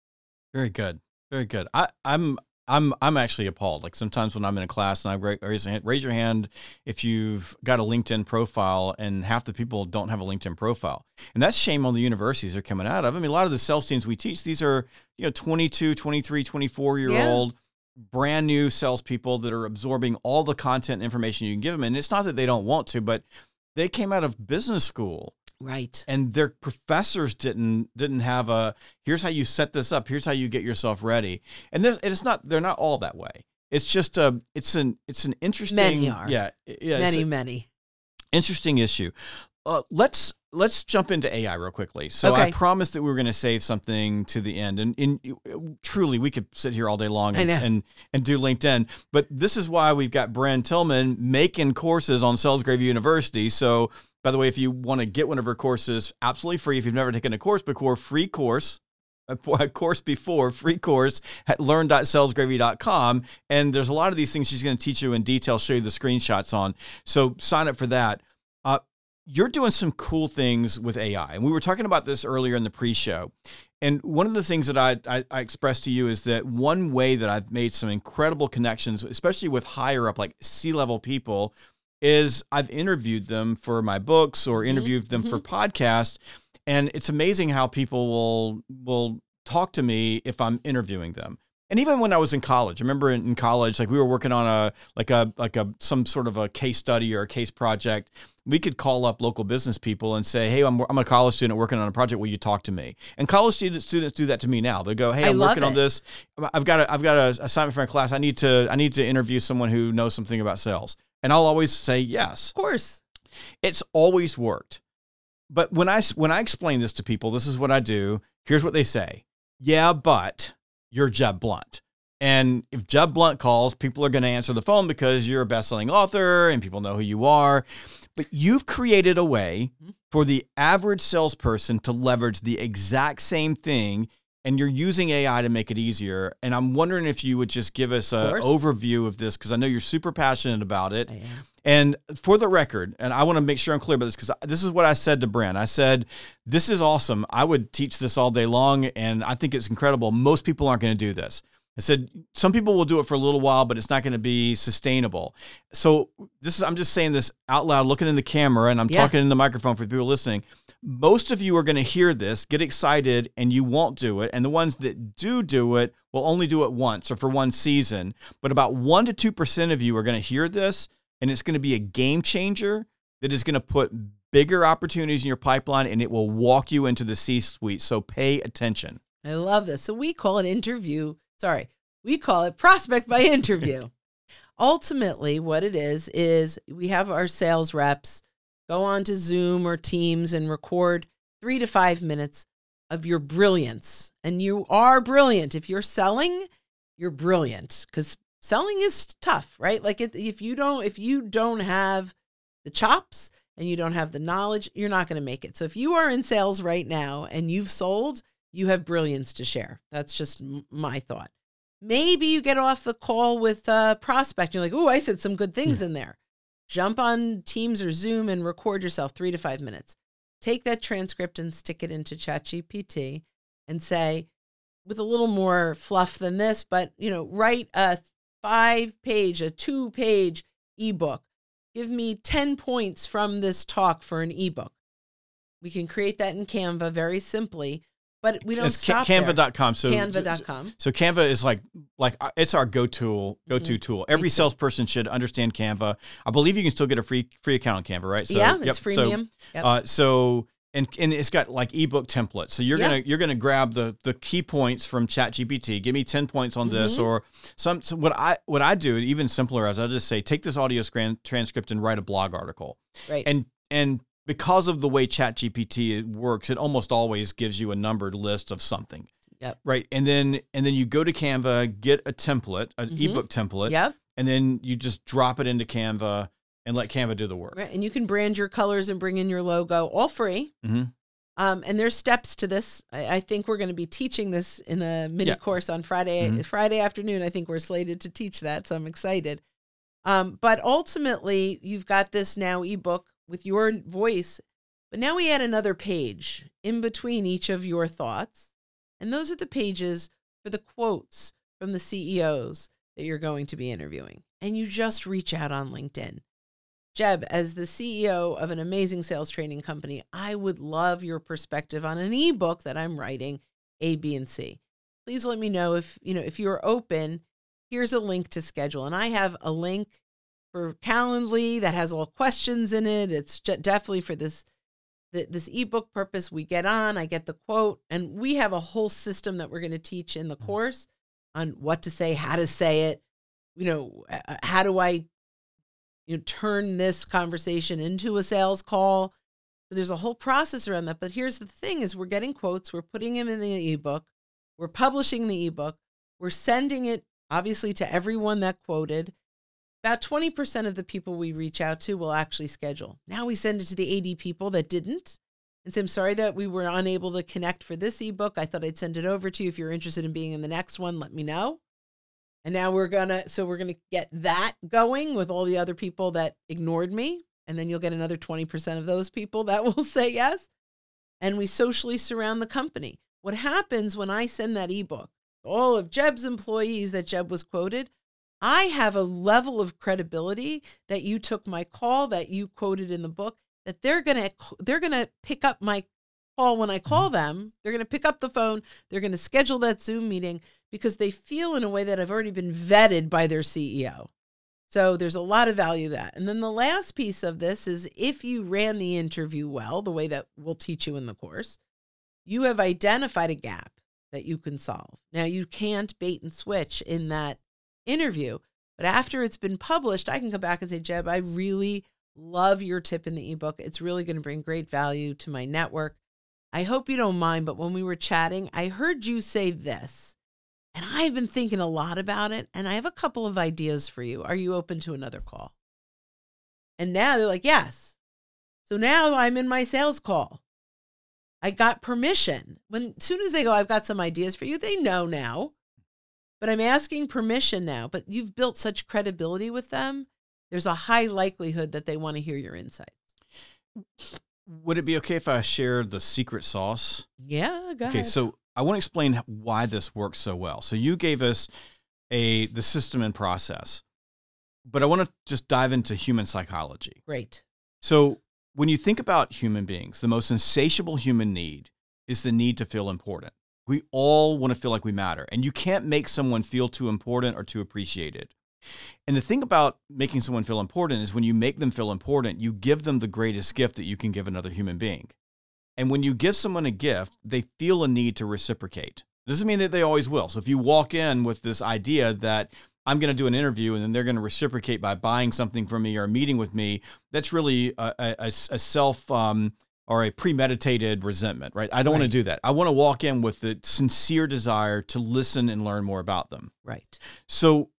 Very good. Very good. I, I'm I'm I'm actually appalled. Like sometimes when I'm in a class and I raise, raise your hand if you've got a LinkedIn profile, and half the people don't have a LinkedIn profile, and that's shame on the universities they're coming out of. I mean, a lot of the sales teams we teach, these are you know 22, 23, 24 year old brand new salespeople that are absorbing all the content and information you can give them, and it's not that they don't want to, but they came out of business school Right. and their professors didn't didn't have a here's how you set this up here's how you get yourself ready and this and it's not they're not all that way it's just a it's an it's an interesting Many are. yeah yeah many, an many. interesting issue uh, let's let's jump into AI real quickly. So I promised that we were going to save something to the end, and, and truly we could sit here all day long and, and and do LinkedIn. But this is why we've got Brynne Tillman making courses on Sales Gravy University. So by the way, if you want to get one of her courses absolutely free, if you've never taken a course before, free course. A course before free course at learn.salesgravy.com and there's a lot of these things she's going to teach you in detail show you the screenshots on so sign up for that uh, you're doing some cool things with AI. And we were talking about this earlier in the pre show. And one of the things that I, I, I expressed to you is that one way that I've made some incredible connections, especially with higher up, like C level people, is I've interviewed them for my books or interviewed them for podcasts. And it's amazing how people will will talk to me if I'm interviewing them. And even when I was in college, I remember in, in college, like we were working on a like a like a some sort of a case study or a case project. We could call up local business people and say, "Hey, I'm, I'm a college student working on a project. Will you talk to me?" And college students students do that to me now. They go, "Hey, I'm working on this. I've got a, I've got a assignment for my class. I need to I need to interview someone who knows something about sales." And I'll always say yes. Of course. It's always worked. But when I when I explain this to people, this is what I do. Here's what they say. Yeah, but you're Jeb Blount. And if Jeb Blount calls, people are going to answer the phone because you're a best-selling author and people know who you are. But you've created a way mm-hmm. for the average salesperson to leverage the exact same thing and you're using AI to make it easier. And I'm wondering if you would just give us an overview of this because I know you're super passionate about it. And for the record, and I want to make sure I'm clear about this because this is what I said to Brynne. I said, This is awesome. I would teach this all day long, and I think it's incredible. Most people aren't going to do this. I said, Some people will do it for a little while, but it's not going to be sustainable. So, this is, I'm just saying this out loud, looking in the camera, and I'm Yeah. talking in the microphone for people listening. Most of you are going to hear this, get excited, and you won't do it. And the ones that do do it will only do it once or for one season. But about 1% to 2% of you are going to hear this and it's going to be a game changer that is going to put bigger opportunities in your pipeline and it will walk you into the C suite. So pay attention. I love this. So we call it interview. Sorry, we call it prospect by interview. Ultimately, what it is is we have our sales reps go on to Zoom or Teams and record three to five minutes of your brilliance. And you are brilliant. If you're selling, you're brilliant because selling is tough, right? Like if you don't, if you don't have the chops and you don't have the knowledge, you're not going to make it. So if you are in sales right now and you've sold, you have brilliance to share. That's just my thought. Maybe you get off the call with a prospect. You're like, oh, I said some good hmm. things in there. Jump on Teams or Zoom and record yourself three to five minutes. Take that transcript and stick it into ChatGPT and say, with a little more fluff than this, but you know, write a five page, a two page ebook. Give me 10 points from this talk for an ebook. We can create that in Canva very simply, but we don't it's stop there. canva.com. So Canva.com. So Canva is like like uh, it's our go tool go to Mhm. tool. Every salesperson should understand Canva. I believe you can still get a free free account on Canva, right? So, yeah, yep. it's So. Yep. Uh, so and and it's got like ebook templates. So you're Yeah. gonna you're gonna grab the the key points from ChatGPT. Give me ten points on this, Mhm. or some. So what I what I do even simpler is I just say take this audio transcript and write a blog article. Right. And and because of the way ChatGPT works, it almost always gives you a numbered list of something. Yep. Right. And then and then you go to Canva, get a template, an Mhm. ebook template, yep. and then you just drop it into Canva and let Canva do the work. Right. And you can brand your colors and bring in your logo, all free. hmm Um, and there's steps to this. I, I think we're going to be teaching this in a mini Yeah. course on Friday. Mhm. Friday afternoon, I think we're slated to teach that, so I'm excited. Um, but ultimately, you've got this now ebook with your voice. But now we add another page in between each of your thoughts, and those are the pages for the quotes from the CEOs that you're going to be interviewing. And you just reach out on LinkedIn. Jeb, as the CEO of an amazing sales training company, I would love your perspective on an ebook that I'm writing, A, B, and C. Please let me know if you know if you're open. Here's a link to schedule, and I have a link for Calendly that has all questions in it. It's definitely for this this ebook purpose. We get on, I get the quote, and we have a whole system that we're going to teach in the mm. course on what to say, how to say it. You know, how do I you know turn this conversation into a sales call so there's a whole process around that but here's the thing is we're getting quotes we're putting them in the ebook we're publishing the ebook we're sending it obviously to everyone that quoted about 20% of the people we reach out to will actually schedule now we send it to the 80 people that didn't and say i'm sorry that we were unable to connect for this ebook i thought i'd send it over to you if you're interested in being in the next one let me know and now we're gonna so we're gonna get that going with all the other people that ignored me. And then you'll get another 20% of those people that will say yes. And we socially surround the company. What happens when I send that ebook, all of Jeb's employees that Jeb was quoted, I have a level of credibility that you took my call, that you quoted in the book, that they're gonna they're gonna pick up my call when I call mm-hmm. them. They're gonna pick up the phone, they're gonna schedule that Zoom meeting because they feel in a way that I've already been vetted by their CEO. So there's a lot of value that. And then the last piece of this is if you ran the interview well, the way that we'll teach you in the course, you have identified a gap that you can solve. Now you can't bait and switch in that interview, but after it's been published, I can come back and say, Jeb, I really love your tip in the ebook. It's really going to bring great value to my network. I hope you don't mind, but when we were chatting, I heard you say this. And I've been thinking a lot about it, and I have a couple of ideas for you. Are you open to another call? And now they're like, yes. So now I'm in my sales call. I got permission. When soon as they go, I've got some ideas for you, they know now. But I'm asking permission now. But you've built such credibility with them. There's a high likelihood that they want to hear your insights. Would it be okay if I shared the secret sauce? Yeah, go Okay, ahead. so I want to explain why this works so well. So you gave us a the system and process, but I want to just dive into human psychology. Great. So when you think about human beings, the most insatiable human need is the need to feel important. We all want to feel like we matter, and you can't make someone feel too important or too appreciated. And the thing about making someone feel important is when you make them feel important, you give them the greatest gift that you can give another human being. And when you give someone a gift, they feel a need to reciprocate. Doesn't mean that they always will. So if you walk in with this idea that I'm going to do an interview and then they're going to reciprocate by buying something from me or meeting with me, that's really a, a, a self um, or a premeditated resentment, right? I don't want to do that. I want to walk in with the sincere desire to listen and learn more about them. Right. So,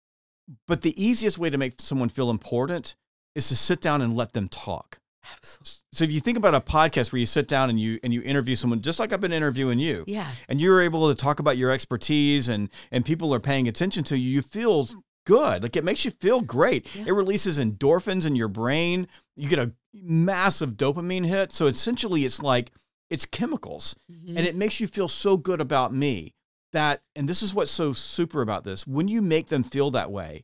but the easiest way to make someone feel important is to sit down and let them talk. Absolutely. So if you think about a podcast where you sit down and you and you interview someone just like I've been interviewing you Yeah. and you're able to talk about your expertise and and people are paying attention to you, you feel good. Like it makes you feel great. Yeah. It releases endorphins in your brain. You get a massive dopamine hit. So essentially it's like it's chemicals Mhm. and it makes you feel so good about me that and this is what's so super about this when you make them feel that way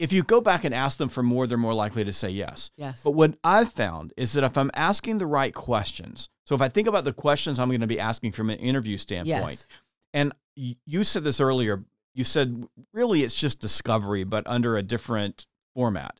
if you go back and ask them for more they're more likely to say yes yes. but what i've found is that if i'm asking the right questions so if i think about the questions i'm going to be asking from an interview standpoint yes. and you said this earlier you said really it's just discovery but under a different format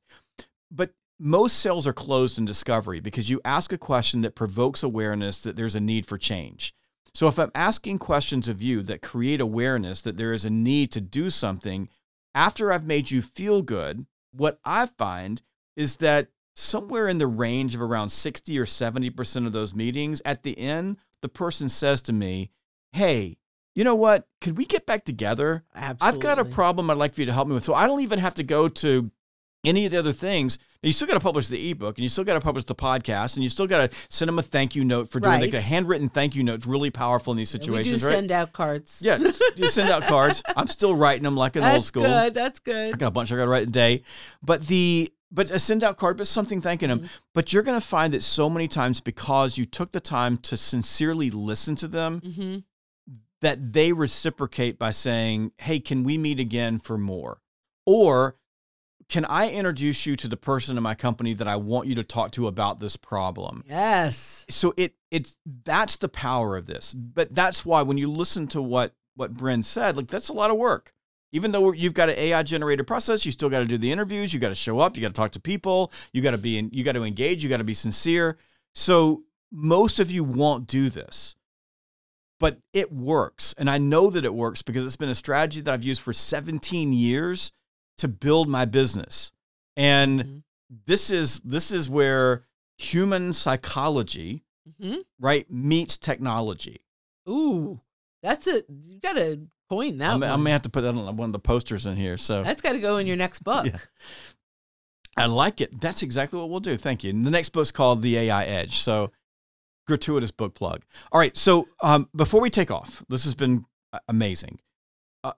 but most sales are closed in discovery because you ask a question that provokes awareness that there's a need for change. So if I'm asking questions of you that create awareness that there is a need to do something after I've made you feel good, what I find is that somewhere in the range of around 60 or 70% of those meetings, at the end, the person says to me, Hey, you know what? Could we get back together? Absolutely. I've got a problem I'd like for you to help me with. So I don't even have to go to any of the other things. You still got to publish the ebook and you still got to publish the podcast and you still got to send them a thank you note for doing Right. like a handwritten thank you note. It's really powerful in these we do situations, right? send out cards. yeah, you send out cards. I'm still writing them like an that's old school. good. That's good. I got a bunch I got to write today, but the but a send out card, but something thanking them. Mhm. But you're going to find that so many times because you took the time to sincerely listen to them, hmm that they reciprocate by saying, "Hey, can we meet again for more?" Or can I introduce you to the person in my company that I want you to talk to about this problem? Yes. so it it's that's the power of this. But that's why when you listen to what what Brynne said like that's a lot of work. Even though you've got an AI generated process you still got to do the interviews you got to show up you got to talk to people you got to be in, you got to engage you got to be sincere. So most of you won't do this but it works. And I know that it works because it's been a strategy that I've used for 17 years to build my business. And Mhm. this is this is where human psychology hmm right meets technology. Ooh, that's a you got to coin that I'm, one. I may have to put that on one of the posters in here so. That's got to go in your next book. Yeah. i like it. That's exactly what we'll do. Thank you. And the next book's called the ai edge so gratuitous book plug. All right so um, before we take off this has been amazing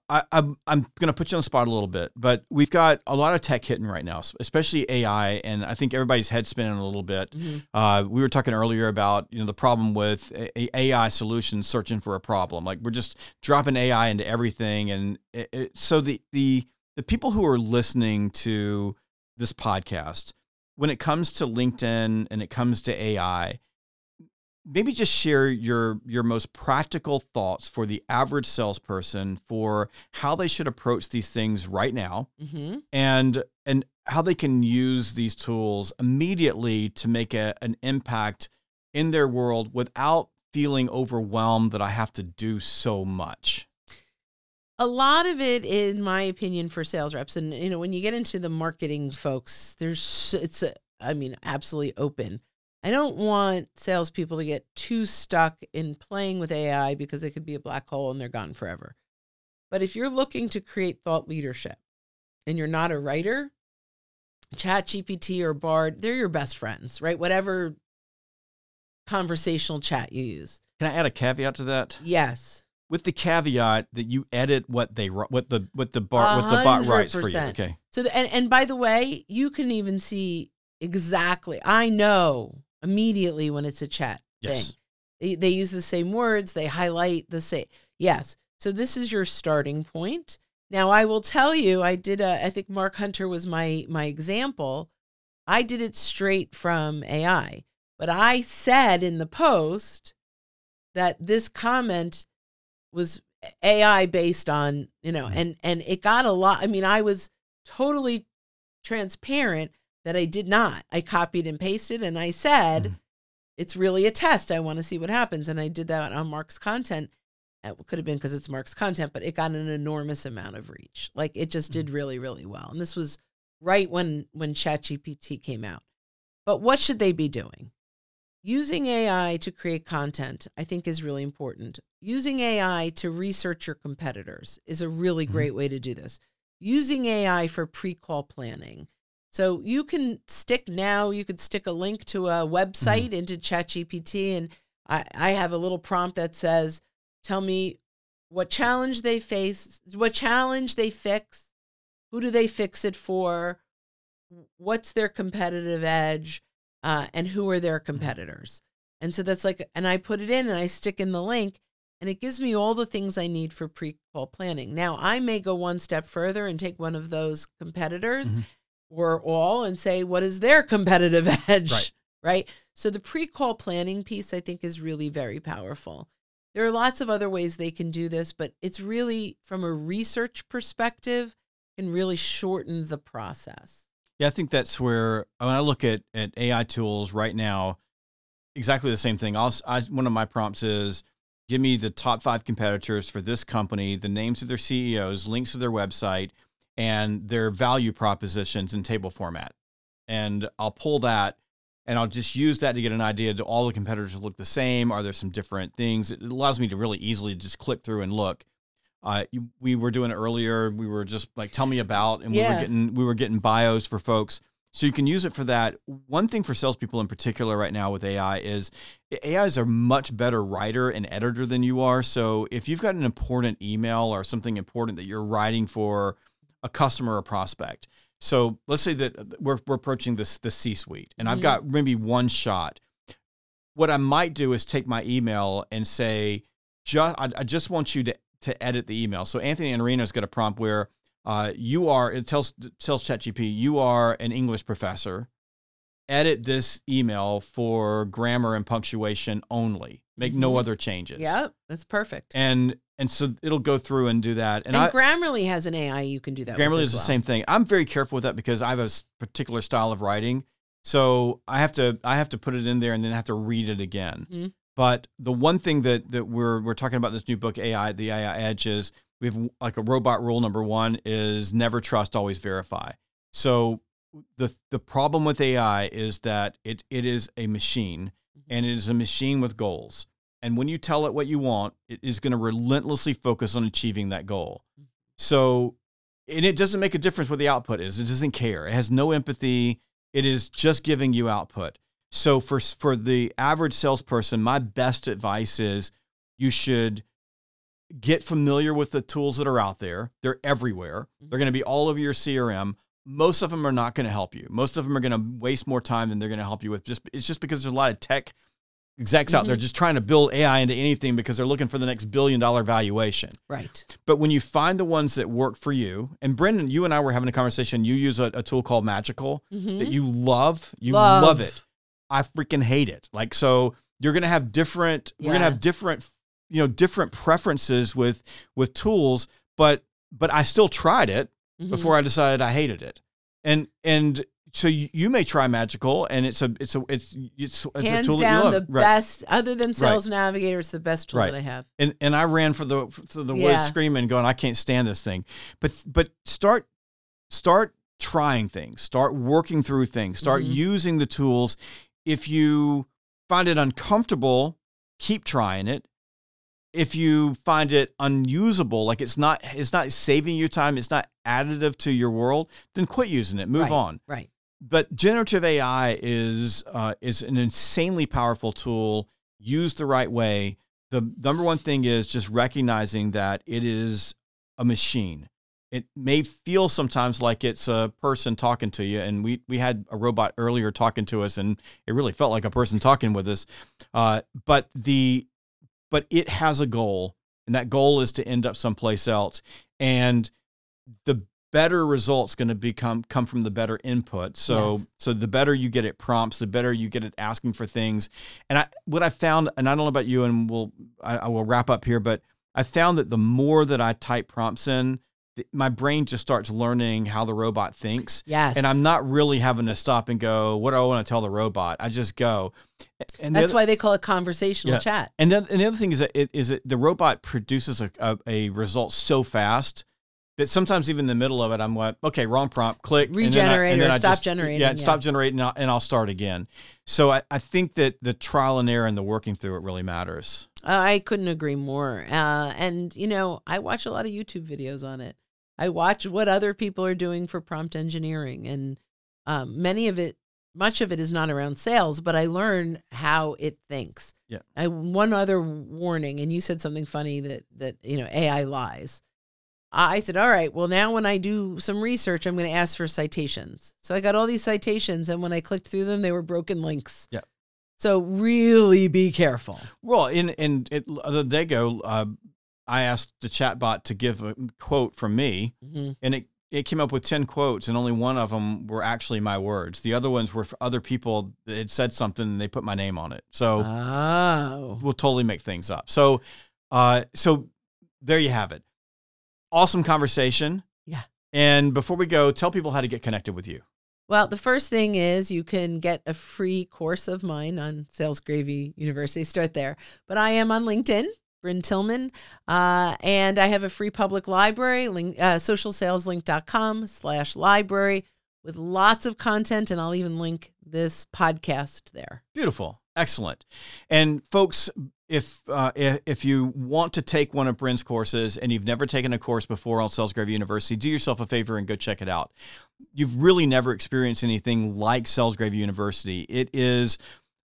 I, I'm, I'm going to put you on the spot a little bit, but we've got a lot of tech hitting right now, especially AI, and I think everybody's head spinning a little bit. Mhm. Uh, we were talking earlier about you know the problem with a- a- AI solutions searching for a problem. Like we're just dropping AI into everything, and it, it, so the the the people who are listening to this podcast, when it comes to LinkedIn and it comes to AI, maybe just share your your most practical thoughts for the average salesperson for how they should approach these things right now Mhm. and and how they can use these tools immediately to make a, an impact in their world without feeling overwhelmed that I have to do so much. A lot of it, in my opinion, for sales reps, and you know, when you get into the marketing folks, there's it's a, I mean, absolutely open. I don't want salespeople to get too stuck in playing with AI because it could be a black hole and they're gone forever. But if you're looking to create thought leadership and you're not a writer, ChatGPT or Bard, they're your best friends, right? Whatever conversational chat you use. Can I add a caveat to that? Yes. With the caveat that you edit what they what the what the bar what the bot writes for you. Okay. So, the, and and by the way, you can even see exactly. I know immediately when it's a chat Yes. thing. They, they use the same words. They highlight the same. Yes. So this is your starting point. Now I will tell you, I did a. I think Mark Hunter was my my example. I did it straight from AI, but I said in the post that this comment was AI based on, you know, mm-hmm. and and it got a lot. I mean, I was totally transparent that I did not. I copied and pasted and I said Mhm. it's really a test. I want to see what happens and I did that on Mark's content. It could have been because it's Mark's content, but it got an enormous amount of reach. Like it just did really really well. And this was right when when ChatGPT came out. But what should they be doing? Using AI to create content, I think, is really important. Using AI to research your competitors is a really Mhm. great way to do this. Using AI for pre call planning. So you can stick now, you could stick a link to a website into ChatGPT, and I, I have a little prompt that says, Tell me what challenge they face, what challenge they fix, who do they fix it for, what's their competitive edge, uh, and who are their competitors. And so that's like, and I put it in and I stick in the link, and it gives me all the things I need for pre call planning. Now, I may go one step further and take one of those competitors Mhm. Or all and say, what is their competitive edge? Right. right? So the pre call planning piece, I think, is really very powerful. There are lots of other ways they can do this, but it's really from a research perspective, can really shorten the process. Yeah, I think that's where when I look at, at AI tools right now, exactly the same thing. I'll, I, one of my prompts is give me the top five competitors for this company, the names of their CEOs, links to their website, and their value propositions in table format. And I'll pull that and I'll just use that to get an idea. Do all the competitors look the same? Are there some different things? It allows me to really easily just click through and look. Uh, we were doing it earlier. We were just like, tell me about, and we Yeah. were getting we were getting bios for folks. So you can use it for that. One thing for salespeople in particular right now with AI is AI is a much better writer and editor than you are. So if you've got an important email or something important that you're writing for a customer or prospect, so let's say that we're, we're approaching this the C-suite, and I've Mhm. got maybe one shot. What I might do is take my email and say, just I, I just want you to to edit the email. So Anthony Iannarino's got a prompt where uh, you are it tells tells ChatGPT you are an English professor. Edit this email for grammar and punctuation only. Make no Mhm. other changes. Yep, that's perfect. And and so it'll go through and do that. And, I, Grammarly has an AI you can do that. Grammarly with is as the well. same thing. I'm very careful with that because I have a particular style of writing. So I have to I have to put it in there and then have to read it again. Mhm. But the one thing that that we're we're talking about this new book AI the AI Edge is we have like a robot rule number 1 is never trust always verify. So the the problem with AI is that it it is a machine and it is a machine with goals. And when you tell it what you want, it is going to relentlessly focus on achieving that goal. Mm-hmm. So, and it doesn't make a difference what the output is. It doesn't care. It has no empathy. It is just giving you output. So for for the average salesperson, my best advice is you should get familiar with the tools that are out there. They're everywhere. Mm-hmm. They're going to be all over your CRM. Most of them are not going to help you. Most of them are going to waste more time than they're going to help you with. Just it's just because there's a lot of tech execs out there just trying to build AI into anything because they're looking for the next billion dollar valuation. Right. But when you find the ones that work for you, and Brendan, you and I were having a conversation. You use a, a tool called Magical Mhm. that you love. You love. Love. it. I freaking hate it. Like so, you're gonna have different. We're gonna have different, you know, different preferences with with tools. But but I still tried it Mhm. before I decided I hated it. And and so you, you may try Magical, and it's a it's a it's it's, it's a Hands tool that you down, love. the Right. best, other than Sales Navigator, it's the best tool Right. that I have. and and I ran for the for the Yeah. woods screaming, going, I can't stand this thing. But but start start trying things, start working through things, start Mhm. using the tools. If you find it uncomfortable, keep trying it. If you find it unusable, like it's not it's not saving you time, it's not additive to your world, then quit using it. Move Right. on Right. But generative AI is uh, is an insanely powerful tool. Used the right way. The number one thing is just recognizing that it is a machine. It may feel sometimes like it's a person talking to you, and we we had a robot earlier talking to us, and it really felt like a person talking with us. Uh, but the but it has a goal, and that goal is to end up someplace else. And the better results going to become come from the better input. So Yes. so the better you get at prompts, the better you get at asking for things. And I what I found, and I don't know about you, and we'll I, I will wrap up here, but I found that the more that I type prompts in, the, my brain just starts learning how the robot thinks. Yes. And I'm not really having to stop and go, what do I want to tell the robot? I just go. And the That's other- why they call it conversational Yeah. chat. and then and the other thing is that it is it the robot produces a, a, a result so fast that sometimes even in the middle of it, I'm like, okay, wrong prompt, click, and then I- Regenerate and then or I stop just- generating, Yeah, yeah. stop generating, and I'll, and I'll start again. So I, I think that the trial and error and the working through it really matters. I couldn't agree more. Uh, and you know, I watch a lot of YouTube videos on it. I watch what other people are doing for prompt engineering, and um, many of it, much of it, is not around sales. But I learn how it thinks. Yeah. I one other warning, and you said something funny that that you know AI lies. I said, all right, well, now when I do some research, I'm going to ask for citations. So I got all these citations, and when I clicked through them, they were broken links. Yeah. So really be careful. Well, in in it, the other day ago, uh, I asked the chatbot to give a quote from me, hmm and it it came up with 10 quotes and only one of them were actually my words the other ones were for other people that had said something and they put my name on it so Oh. we'll totally make things up so uh so there you have it awesome conversation Yeah. and before we go tell people how to get connected with you Well, the first thing is you can get a free course of mine on Sales Gravy University. Start there. But I am on LinkedIn, Brynne Tillman, uh, and I have a free public library, link, uh, socialsaleslink.com slash library with lots of content, and I'll even link this podcast there. Beautiful. Excellent. And folks, if uh, if you want to take one of Brynne's courses and you've never taken a course before on Sales Gravy University, do yourself a favor and go check it out. You've really never experienced anything like Sales Gravy University. It is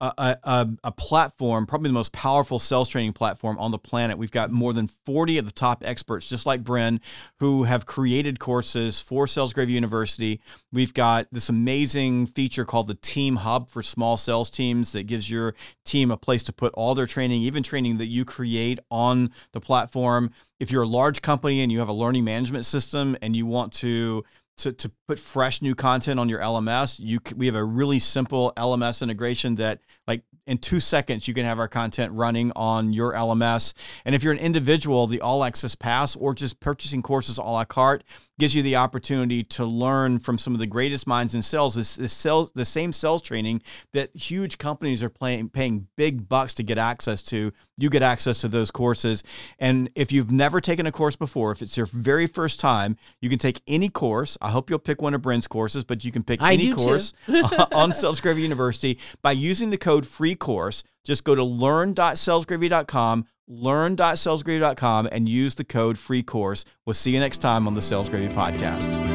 a, a, a, platform, probably the most powerful sales training platform on the planet. We've got more than 40 of the top experts, just like Brynne, who have created courses for Sales Gravy University. We've got this amazing feature called the Team Hub for small sales teams that gives your team a place to put all their training, even training that you create on the platform. If you're a large company and you have a learning management system and you want to to, to put fresh new content on your LMS, you we have a really simple LMS integration that like in two seconds you can have our content running on your LMS. And if you're an individual, the All Access Pass or just purchasing courses a la carte gives you the opportunity to learn from some of the greatest minds in sales. This, this sales, the same sales training that huge companies are playing, paying big bucks to get access to. You get access to those courses. And if you've never taken a course before, if it's your very first time, you can take any course. I hope you'll pick one of Brynne's courses, but you can pick I any course on Sales Gravy University by using the code free course. Just go to learn.salesgravy.com learn.salesgravy.com and use the code free course. We'll see you next time on the Sales Gravy podcast.